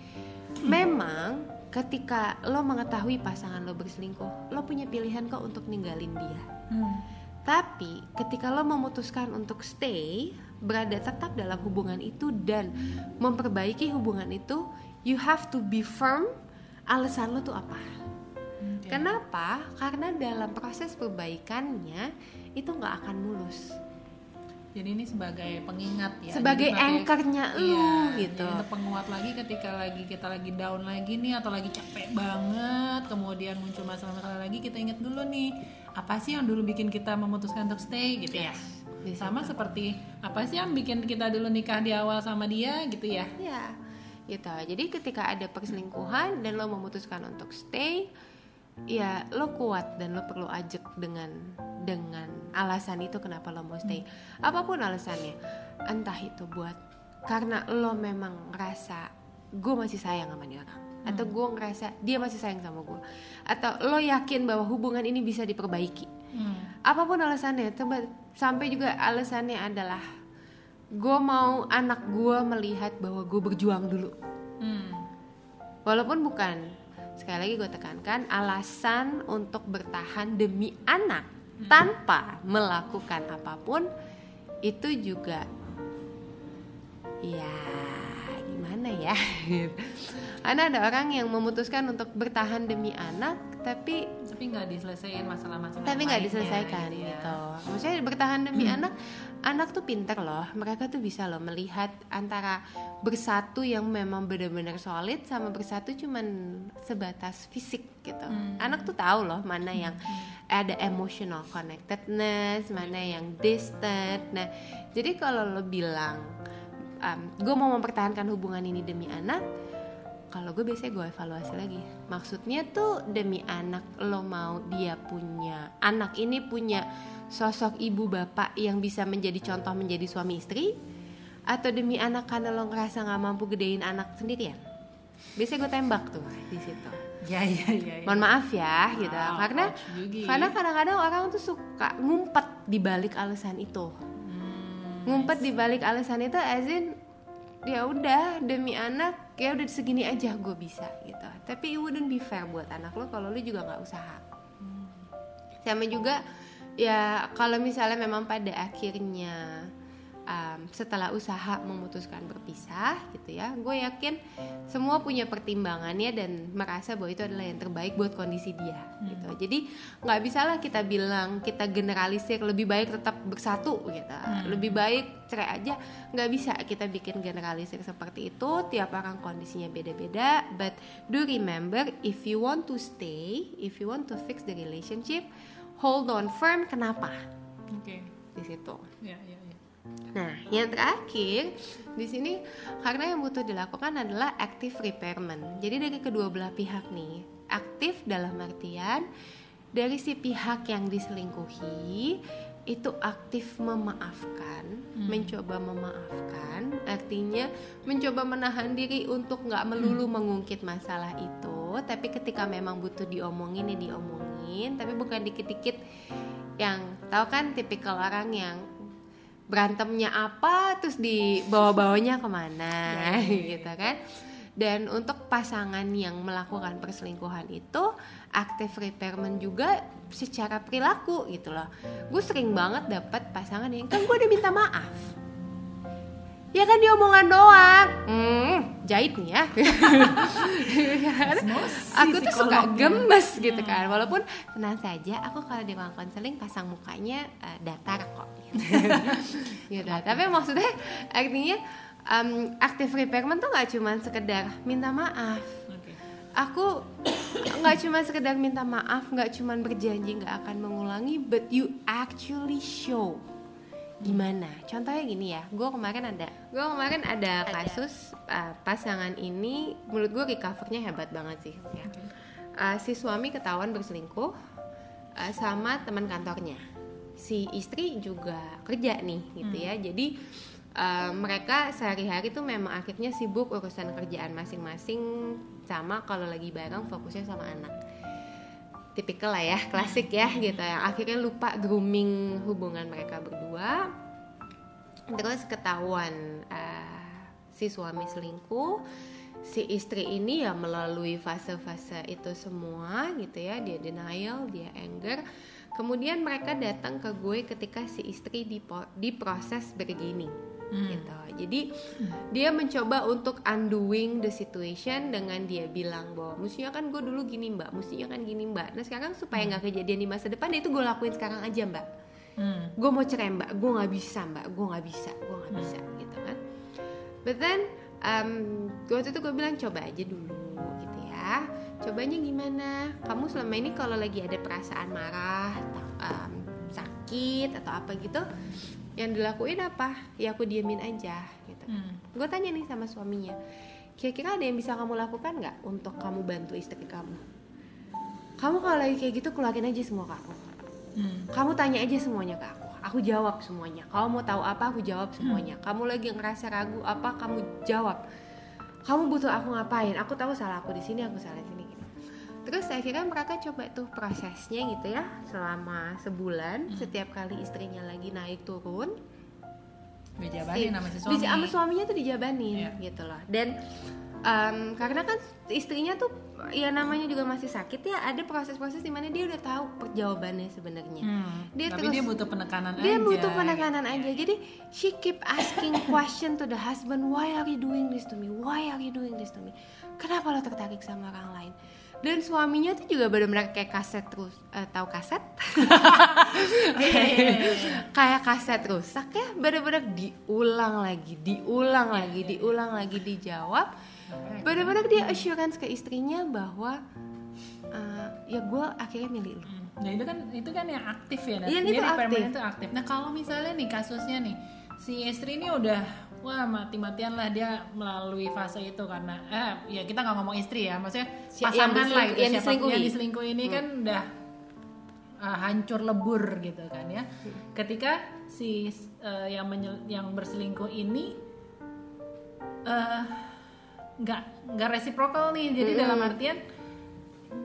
A: memang ketika lo mengetahui pasangan lo berselingkuh lo punya pilihan kok untuk ninggalin dia.
C: Hmm.
A: tapi ketika lo memutuskan untuk stay berada tetap dalam hubungan itu dan memperbaiki hubungan itu you have to be firm alasan lo tuh apa
C: Oke.
A: kenapa karena dalam proses perbaikannya itu nggak akan mulus
C: Jadi ini sebagai pengingat ya.
A: sebagai
C: sebagai-
A: anchornya lu
C: Iya,
A: gitu
C: jadi penguat lagi ketika lagi kita lagi down lagi nih atau lagi capek banget, kemudian muncul masalah-masalah lagi, kita ingat dulu nih apa sih yang dulu bikin kita memutuskan untuk stay gitu ya.
A: Di
C: Sama seperti apa sih yang bikin kita dulu nikah di awal sama dia gitu ya.
A: Ya, gitu. Jadi ketika ada perselingkuhan dan lo memutuskan untuk stay, ya lo kuat dan lo perlu ajak dengan dengan alasan itu kenapa lo mau stay. Apa pun alasannya, entah itu buat karena lo memang ngerasa gue masih sayang sama dia orang, atau gue ngerasa dia masih sayang sama gue, atau lo yakin bahwa hubungan ini bisa diperbaiki.
C: Hmm.
A: Apa pun alasannya, sampai juga alasannya adalah gue mau anak gue melihat bahwa gue berjuang dulu
C: Hmm.
A: walaupun bukan sekali lagi gue tekankan alasan untuk bertahan demi anak tanpa melakukan apa pun itu juga ya gimana ya karena ada orang yang memutuskan untuk bertahan demi anak tapi
C: Tapi nggak diselesaikan masalah-masalah.
A: tapi nggak diselesaikan
C: gitu
A: gitu,
C: ya.
A: maksudnya bertahan demi anak anak tuh pinter loh. Mereka tuh bisa loh melihat antara bersatu yang memang benar-benar solid sama bersatu cuman sebatas fisik gitu. Anak tuh tahu loh mana yang ada emotional connectedness mana yang distant. Nah jadi kalau lo bilang gue mau mempertahankan hubungan ini demi anak kalau gue biasanya gue evaluasi lagi maksudnya tuh demi anak lo mau dia punya anak ini punya sosok ibu bapak yang bisa menjadi contoh menjadi suami istri atau demi anak karena lo ngerasa nggak mampu gedein anak sendirian biasanya gue tembak tuh di situ
C: Ya ya ya. ya.
A: mohon maaf ya gitu
C: Wow,
A: karena
C: ouch juga.
A: karena kadang-kadang orang tuh suka ngumpet di balik alasan itu
C: Hmm.
A: ngumpet di balik alasan itu as in ya udah demi anak ya udah segini aja gue bisa gitu. Tapi it wouldn't be fair buat anak lo kalau lo juga nggak usaha. Sama juga ya kalau misalnya memang pada akhirnya um, setelah usaha memutuskan berpisah gitu ya gue yakin semua punya pertimbangannya dan merasa bahwa itu adalah yang terbaik buat kondisi dia gitu. Jadi nggak bisa lah kita bilang kita generalisir lebih baik tetap bersatu gitu. Lebih baik cerai aja. Nggak bisa kita bikin generalisir seperti itu. Tiap orang kondisinya beda-beda. But do remember if you want to stay if you want to fix the relationship hold on firm. Kenapa?
C: Oke.
A: di situ.
C: Ya ya.
A: Nah, yang terakhir di sini karena yang butuh dilakukan adalah active repairment. Jadi dari kedua belah pihak nih, aktif dalam artian dari si pihak yang diselingkuhi itu aktif memaafkan, mencoba memaafkan, artinya mencoba menahan diri untuk nggak melulu mengungkit masalah itu, tapi ketika memang butuh diomongin ya diomongin, tapi bukan dikit-dikit yang tahu kan tipikal orang yang berantemnya apa terus dibawa-bawanya ke mana gitu kan. Dan untuk pasangan yang melakukan perselingkuhan itu aktif repairment juga secara perilaku gitu loh. Gue sering banget dapat pasangan yang kan gue udah minta maaf ya kan dia omongan doang. Hmm, jahit nih ya. Aku tuh suka gemes gitu kan. Walaupun tenang saja aku kalau di ruang konseling pasang mukanya eh, datar kok. Gitu tapi maksudnya artinya um, active repairment tuh nggak cuma sekedar minta maaf.
C: Oke.
A: aku nggak cuma sekedar minta maaf nggak cuma berjanji nggak akan mengulangi but you actually show gimana? Contohnya gini ya gue kemarin ada. Gue kemarin ada kasus uh, pasangan ini menurut gue recovernya hebat banget sih. Ya. Uh, si suami ketahuan berselingkuh uh, sama teman kantornya. Si istri juga kerja nih gitu ya. Jadi uh, mereka sehari-hari tuh memang akhirnya sibuk urusan kerjaan masing-masing sama kalau lagi bareng fokusnya sama anak tipikal lah ya klasik ya gitu yang akhirnya lupa grooming hubungan mereka berdua. Terus ketahuan uh, si suami selingkuh si istri ini ya melalui fase-fase itu semua gitu ya dia denial dia anger. Kemudian mereka datang ke gue ketika si istri dipo- diproses begini gitu. Jadi dia mencoba untuk undoing the situation dengan dia bilang bahwa mestinya kan gue dulu gini mbak. Mestinya kan gini mbak. Nah sekarang supaya nggak kejadian di masa depan itu gue lakuin sekarang aja mbak.
C: Hmm.
A: gue mau cerai mbak. Gue nggak bisa mbak. Gue nggak bisa. Gue nggak bisa gitu kan. But then um, waktu itu gue bilang coba aja dulu gitu ya. Cobanya gimana? Kamu selama ini kalau lagi ada perasaan marah um, sakit atau apa gitu yang dilakuin apa? Ya aku diemin aja gitu.
C: Hmm.
A: gue tanya nih sama suaminya kira-kira ada yang bisa kamu lakukan nggak untuk kamu bantu istri kamu? Kamu kalau lagi kayak gitu keluarin aja semua ke aku.
C: Hmm.
A: kamu tanya aja semuanya ke aku. Aku jawab semuanya. Kamu mau tahu apa aku jawab semuanya. Kamu lagi ngerasa ragu apa kamu jawab. Kamu butuh aku ngapain? Aku tahu salah aku di sini aku salah di sini. Terus akhirnya mereka coba tuh prosesnya gitu ya selama sebulan setiap kali istrinya lagi naik turun.
C: Dijabarin sama si suami.
A: di, sama suaminya tuh dijabanin
C: Iya.
A: gitu loh. Dan em, karena kan istrinya tuh ya namanya juga masih sakit ya ada proses-proses di mana dia udah tahu jawabannya sebenarnya.
C: Hmm.
A: dia
C: Tapi
A: terus
C: dia butuh penekanan
A: dia
C: aja.
A: butuh penekanan aja. Jadi she keep asking question to the husband why are you doing this to me? Why are you doing this to me? Kenapa lo tertarik sama orang lain dan suaminya tuh juga benar-benar kayak kaset terus eh, tahu kaset kayak kaset rusak ya benar-benar diulang lagi diulang lagi diulang lagi dijawab benar-benar dia assurance ke istrinya bahwa eh, ya gue akhirnya milih lu
C: Nah itu kan itu kan yang aktif ya. Nat.
A: Iya,
C: Dia
A: itu aktif.
C: permanen itu aktif. Nah kalau misalnya nih kasusnya nih si istri ini udah wah mati-matian lah dia melalui fase itu karena eh ya kita nggak ngomong istri ya maksudnya
A: Si- yang
C: pasangan lah itu
A: yang
C: siapa pun
A: diselingkuhi.
C: yang diselingkuh ini kan udah uh, hancur lebur gitu kan ya. Ketika si uh, yang yang berselingkuh ini eh, nggak nggak reciprocal nih jadi dalam artian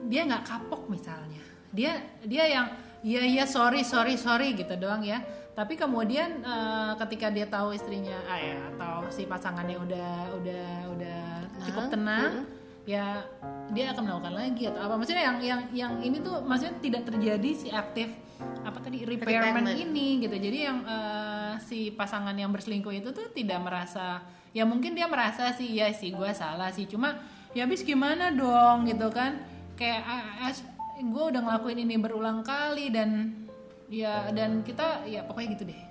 C: dia nggak kapok misalnya. Dia dia yang iya iya sorry sorry sorry gitu doang ya tapi kemudian eh, ketika dia tahu istrinya ah ya atau si pasangannya udah udah udah cukup tenang ya dia akan melakukan lagi atau apa. Maksudnya yang yang yang ini tuh maksudnya tidak terjadi si aktif apa tadi repairment,
A: Repairment.
C: ini gitu. Jadi yang eh, si pasangan yang berselingkuh itu tuh tidak merasa ya mungkin dia merasa sih ya sih gue salah sih. Cuma ya habis gimana dong? gitu kan. Kayak gue udah ngelakuin ini berulang kali dan ya dan kita ya pokoknya gitu deh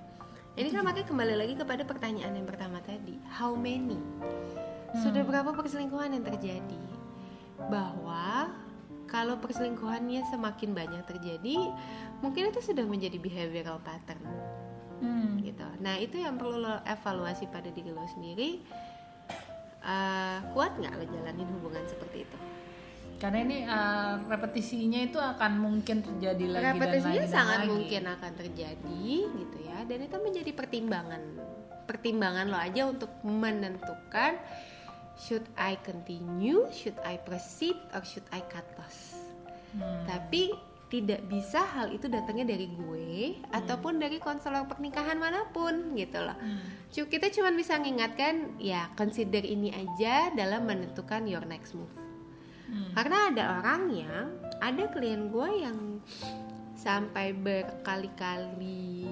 A: Ini kan makanya kembali lagi kepada pertanyaan yang pertama tadi, how many? Sudah berapa perselingkuhan yang terjadi? Bahwa kalau perselingkuhannya semakin banyak terjadi, mungkin itu sudah menjadi behavioral pattern
C: hmm.
A: gitu. Nah, itu yang perlu lo evaluasi pada diri lo sendiri. Eh, kuat nggak lo jalanin hubungan seperti itu?
C: Karena ini uh, repetisinya itu akan mungkin terjadi lagi
A: Repetisinya
C: dan lagi dan
A: sangat
C: lagi.
A: mungkin akan terjadi gitu ya dan itu menjadi pertimbangan pertimbangan lo aja untuk menentukan should I continue, should I proceed or should I cut loss.
C: Hmm.
A: Tapi tidak bisa hal itu datangnya dari gue ataupun dari konselor pernikahan mana pun gitu loh.
C: Hmm.
A: Kita cuma bisa mengingatkan ya consider ini aja dalam menentukan your next move.
C: Hmm.
A: Karena ada orang yang ada klien gue yang sampai berkali-kali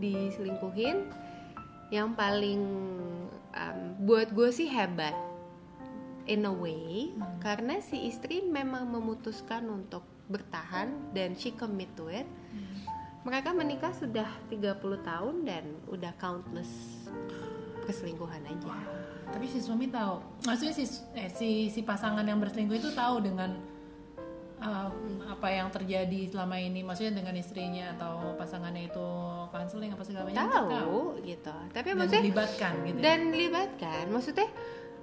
A: diselingkuhin yang paling um, buat gue sih hebat. In a way karena si istri memang memutuskan untuk bertahan dan she commit to it. Mereka menikah sudah 30 tahun dan udah countless perselingkuhan aja
C: tapi si suami tahu. Maksudnya si eh, si si pasangan yang berselingkuh itu tahu dengan uh, apa yang terjadi selama ini. Maksudnya dengan istrinya atau pasangannya itu counseling apa segala macam
A: tahu gitu. Tapi
C: dan
A: maksudnya
C: dilibatkan gitu ya?
A: dan libatkan maksudnya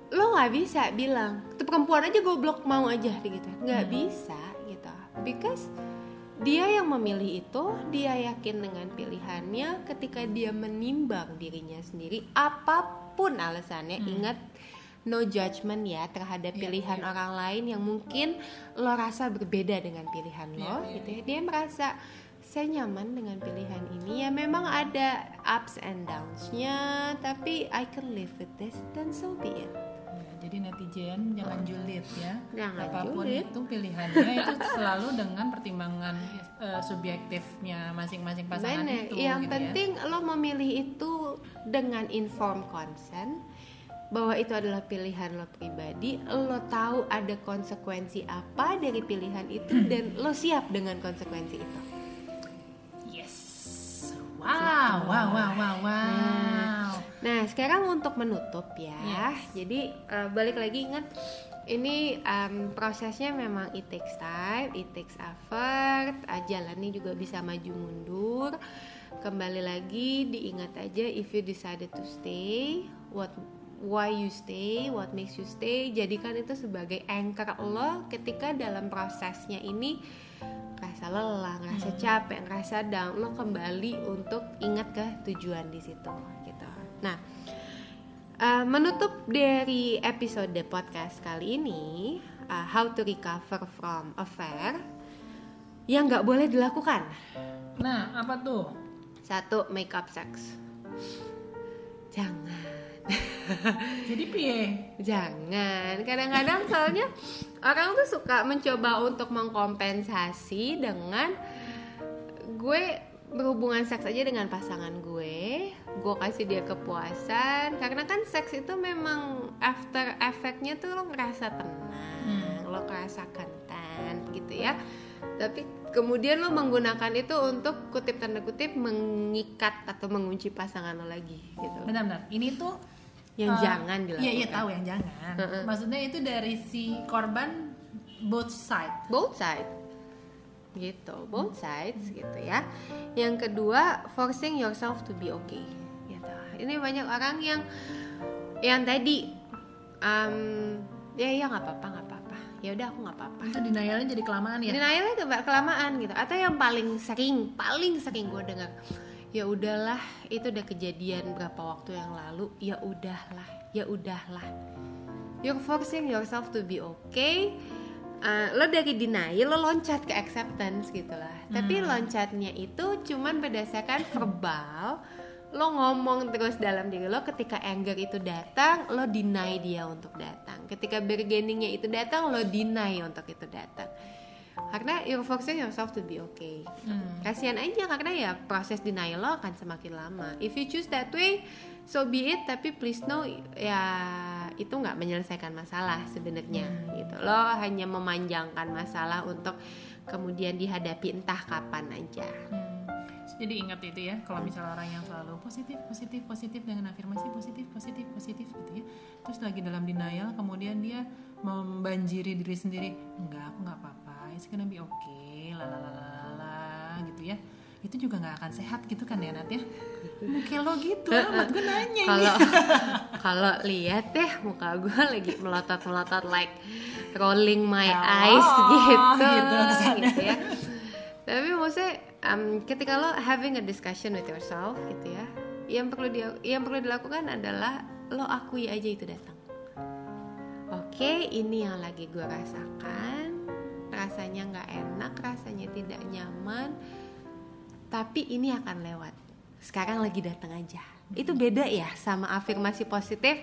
A: lo nggak bisa bilang itu perempuan aja goblok mau aja gitu. Nggak bisa gitu. Because dia yang memilih itu dia yakin dengan pilihannya ketika dia menimbang dirinya sendiri apa pun alasannya ingat no judgment ya terhadap
C: Iya,
A: pilihan orang lain yang mungkin lo rasa berbeda dengan pilihan lo
C: Iya, iya,
A: gitu ya. dia merasa saya nyaman dengan pilihan ini. Ya memang ada ups and downs-nya tapi I can live with this dan so be it.
C: Ya, jadi netizen jangan julid ya.
A: Jangan
C: Apa pun
A: julid.
C: itu pilihannya itu selalu dengan pertimbangan eh, subjektifnya masing-masing pasangan
A: Bener.
C: itu.
A: Yang
C: gitu ya.
A: penting lo memilih itu dengan informed consent bahwa itu adalah pilihan lo pribadi, lo tahu ada konsekuensi apa dari pilihan itu dan lo siap dengan konsekuensi itu.
C: Yes. Wow, wow, wow, wow, wow.
A: Nah, sekarang untuk menutup ya.
C: Yes.
A: Jadi eh, balik lagi ingat ini em, prosesnya memang it takes time, it takes effort. eh, jalannya juga bisa maju mundur. Kembali lagi diingat aja if you decided to stay, what why you stay, what makes you stay. Jadikan itu sebagai anchor lo ketika dalam prosesnya ini ngerasa lelah, ngerasa capek, ngerasa down, lo kembali untuk ingat ke tujuan di situ. Nah, eh, menutup dari episode podcast kali ini, eh, how to recover from affair, yang nggak boleh dilakukan.
C: Nah, apa tuh?
A: Satu, make up sex. Jangan.
C: Jadi piye?
A: Jangan. Kadang-kadang soalnya orang tuh suka mencoba untuk mengkompensasi dengan gue berhubungan seks aja dengan pasangan gue, gue kasih dia kepuasan karena kan seks itu memang after efeknya tuh lo ngerasa tenang, lo ngerasa content gitu ya. Tapi kemudian lo menggunakan itu untuk kutip tanda kutip mengikat atau mengunci pasangan lo lagi gitu.
C: Benar-benar. Ini tuh
A: Yang
C: eh,
A: jangan dilakukan.
C: Iya, iya tahu yang jangan. Maksudnya itu dari si korban both side.
A: both side gitu. Both sides gitu ya. Yang kedua forcing yourself to be okay. Gitu. Ini banyak orang yang yang tadi um, ya ya nggak apa-apa nggak apa-apa. Ya udah aku nggak apa-apa.
C: Itu denialnya jadi kelamaan ya.
A: denialnya ke- kelamaan gitu. Atau yang paling sering paling sering gue dengar ya udahlah itu udah kejadian berapa waktu yang lalu ya udahlah ya udahlah. You're forcing yourself to be okay Uh, lo dari denial lo loncat ke acceptance gitu lah. Tapi loncatnya itu cuman berdasarkan verbal. Lo ngomong terus dalam diri lo ketika anger itu datang lo deny dia untuk datang. Ketika bargainingnya itu datang lo deny untuk itu datang. Karena you're forcing yourself to be okay. Kasihan aja karena ya proses denial lo akan semakin lama. If you choose that way so be it. Tapi please know ya itu nggak menyelesaikan masalah sebenarnya gitu lo hanya memanjangkan masalah untuk kemudian dihadapi entah kapan aja
C: Hmm. Jadi ingat itu ya, kalau misalnya orang yang selalu positif, positif, positif dengan afirmasi positif, positif, positif gitu ya. Terus lagi dalam denial, kemudian dia membanjiri diri sendiri, enggak aku nggak apa-apa, it's gonna be okay, lalalala gitu ya. Itu juga nggak akan sehat gitu kan ya Nat ya? Oke lo gitu amat gue nanya
A: kalau kalau lihat deh muka gue lagi melotot melotot like rolling my
C: Oh,
A: eyes gitu.
C: gitu,
A: gitu ya. Tapi maksudnya em, ketika lo having a discussion with yourself gitu ya yang perlu dia yang perlu dilakukan adalah lo akui aja itu datang. Oke ini yang lagi gue rasakan. Rasanya nggak enak rasanya tidak nyaman tapi ini akan lewat. Sekarang lagi datang aja. Itu beda ya sama afirmasi positif.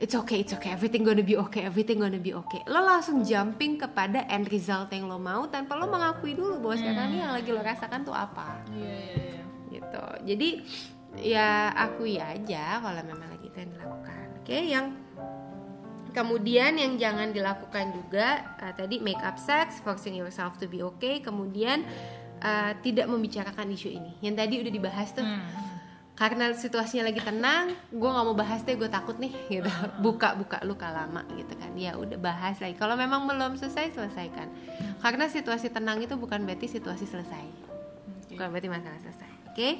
A: It's okay it's okay. Everything gonna be okay everything gonna be okay. Lo langsung jumping kepada end result yang lo mau tanpa lo mengakui dulu bahwa sekarang ini yang lagi lo rasakan tuh apa.
C: Iya iya iya.
A: gitu. Jadi ya akui aja kalau memang lagi itu yang dilakukan. Oke yang kemudian yang jangan dilakukan juga uh, tadi make up sex forcing yourself to be okay. Kemudian uh, tidak membicarakan isu ini. Yang tadi udah dibahas tuh karena situasinya lagi tenang gue nggak mau bahas deh gue takut nih gitu. Buka buka luka lama gitu kan. Ya udah bahas lagi. Kalau memang belum selesai selesaikan. Karena situasi tenang itu bukan berarti situasi selesai. Bukan berarti masalah selesai oke?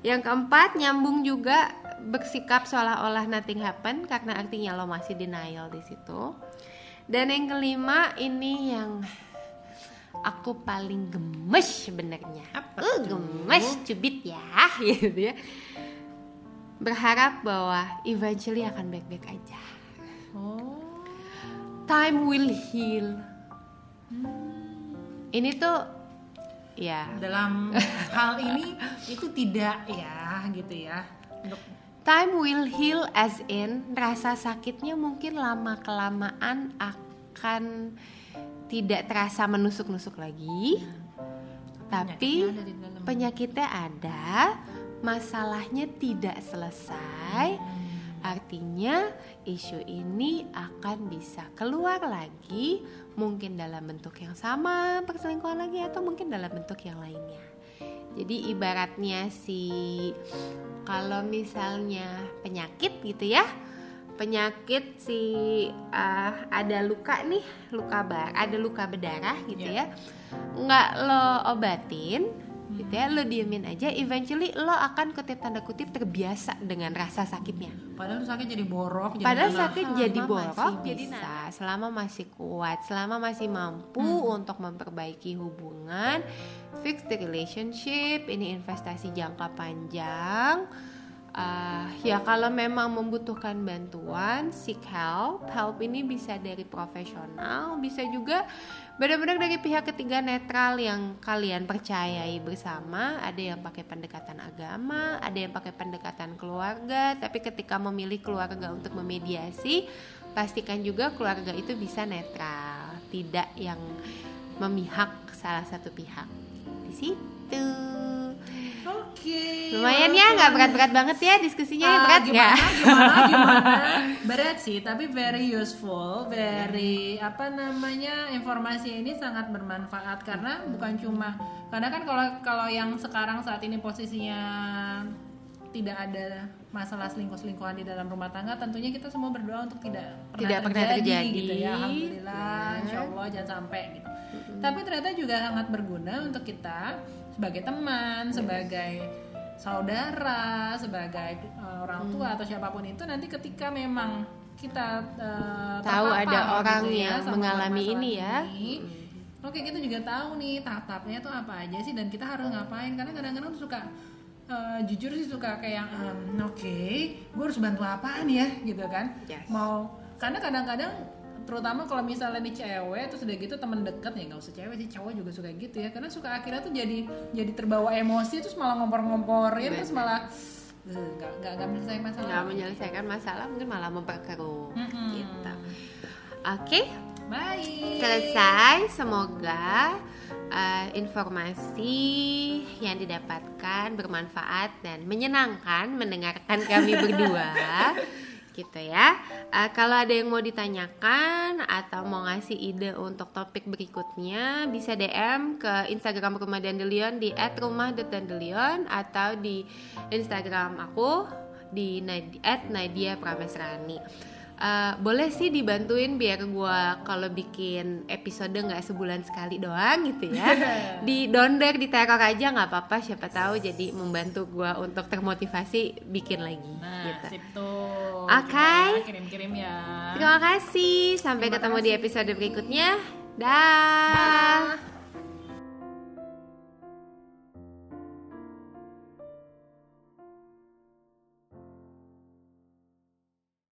A: Yang keempat nyambung juga bersikap seolah-olah nothing happen karena artinya lo masih denial di situ. Dan yang kelima ini yang aku paling gemes sebenarnya.
C: Apa
A: Uh, gemes cubit ya, gitu ya. Berharap bahwa eventually akan baik-baik aja.
C: Oh.
A: Time will heal. Ini tuh ya
C: Dalam hal ini itu tidak ya gitu ya. Untuk
A: Time will heal as in rasa sakitnya mungkin lama kelamaan akan tidak terasa menusuk-nusuk lagi. Tapi
C: Penyakitnya ada
A: penyakitnya ada, masalahnya tidak selesai. Artinya isu ini akan bisa keluar lagi mungkin dalam bentuk yang sama perselingkuhan lagi atau mungkin dalam bentuk yang lainnya. Jadi ibaratnya si kalau misalnya penyakit gitu ya. Penyakit si uh, ada luka nih, luka bar, ada luka berdarah gitu
C: Ya.
A: ya. Nggak lo obatin gitu ya, lo diemin aja eventually lo akan kutip tanda kutip terbiasa dengan rasa sakitnya.
C: Padahal sakit jadi borok. Jadi
A: Padahal sakit
C: Selama
A: jadi borok
C: jadi
A: bisa selama masih kuat, selama masih mampu untuk memperbaiki hubungan, fix the relationship, ini investasi jangka panjang. Uh, ya kalau memang membutuhkan bantuan, seek help. Help ini bisa dari profesional, bisa juga benar-benar dari pihak ketiga netral yang kalian percayai bersama. Ada yang pakai pendekatan agama, ada yang pakai pendekatan keluarga. Tapi ketika memilih keluarga untuk memediasi, pastikan juga keluarga itu bisa netral, tidak yang memihak salah satu pihak. Di situ.
C: Oke.
A: Lumayan ya, nggak berat-berat banget ya diskusinya ya
C: Ah,
A: berat
C: gimana,
A: nggak?
C: Gimana, gimana? Berat sih, tapi very useful, very apa namanya informasi ini sangat bermanfaat karena bukan cuma karena kan kalau kalau yang sekarang saat ini posisinya tidak ada masalah selingkuh-selingkuhan di dalam rumah tangga, tentunya kita semua berdoa untuk tidak pernah
A: Tidak pernah terjadi.
C: gitu ya. Alhamdulillah,
A: Benar.
C: insya Allah jangan sampai gitu. Tapi ternyata juga sangat berguna untuk kita sebagai teman, sebagai saudara, sebagai uh, orang tua
A: Hmm.
C: atau siapa pun itu nanti ketika memang kita uh,
A: Tahu ada orang
C: gitu ya
A: yang mengalami ini ya.
C: ini, Oke kita juga tahu nih tahap-tahapnya tuh apa aja sih dan kita harus ngapain karena kadang-kadang tuh suka uh, jujur sih suka kayak ehm, oke gue harus bantu apaan ya gitu kan
A: Yes.
C: mau karena kadang-kadang terutama kalau misalnya nih cewek terus udah gitu temen deket ya nggak usah cewek sih cowok juga suka gitu ya karena suka akhirnya tuh jadi jadi terbawa emosi terus malah ngompor-ngomporin terus malah eh, nggak nggak nggak menyelesaikan masalah
A: Nggak menyelesaikan masalah mungkin malah memperkeruh
C: Mm-mm.
A: gitu. Oke,
C: baik
A: selesai. Semoga uh, informasi yang didapatkan bermanfaat dan menyenangkan mendengarkan kami berdua. gitu ya. Uh, kalau ada yang mau ditanyakan atau mau ngasih ide untuk topik berikutnya, bisa DM ke Instagram Rumah Dandelion di @rumah.dandelion atau di Instagram aku di Nad- @nadia pramesrani. Uh, boleh sih dibantuin biar gua kalau bikin episode nggak sebulan sekali doang gitu ya. Di donder diteror aja nggak apa-apa siapa tahu jadi membantu gua untuk termotivasi bikin lagi
C: nah
A: gitu.
C: sip tuh.
A: Oke.
C: Coba kirim-kirim ya.
A: Terima kasih. Sampai
C: Terima
A: ketemu di
C: kasih.
A: episode berikutnya. Dah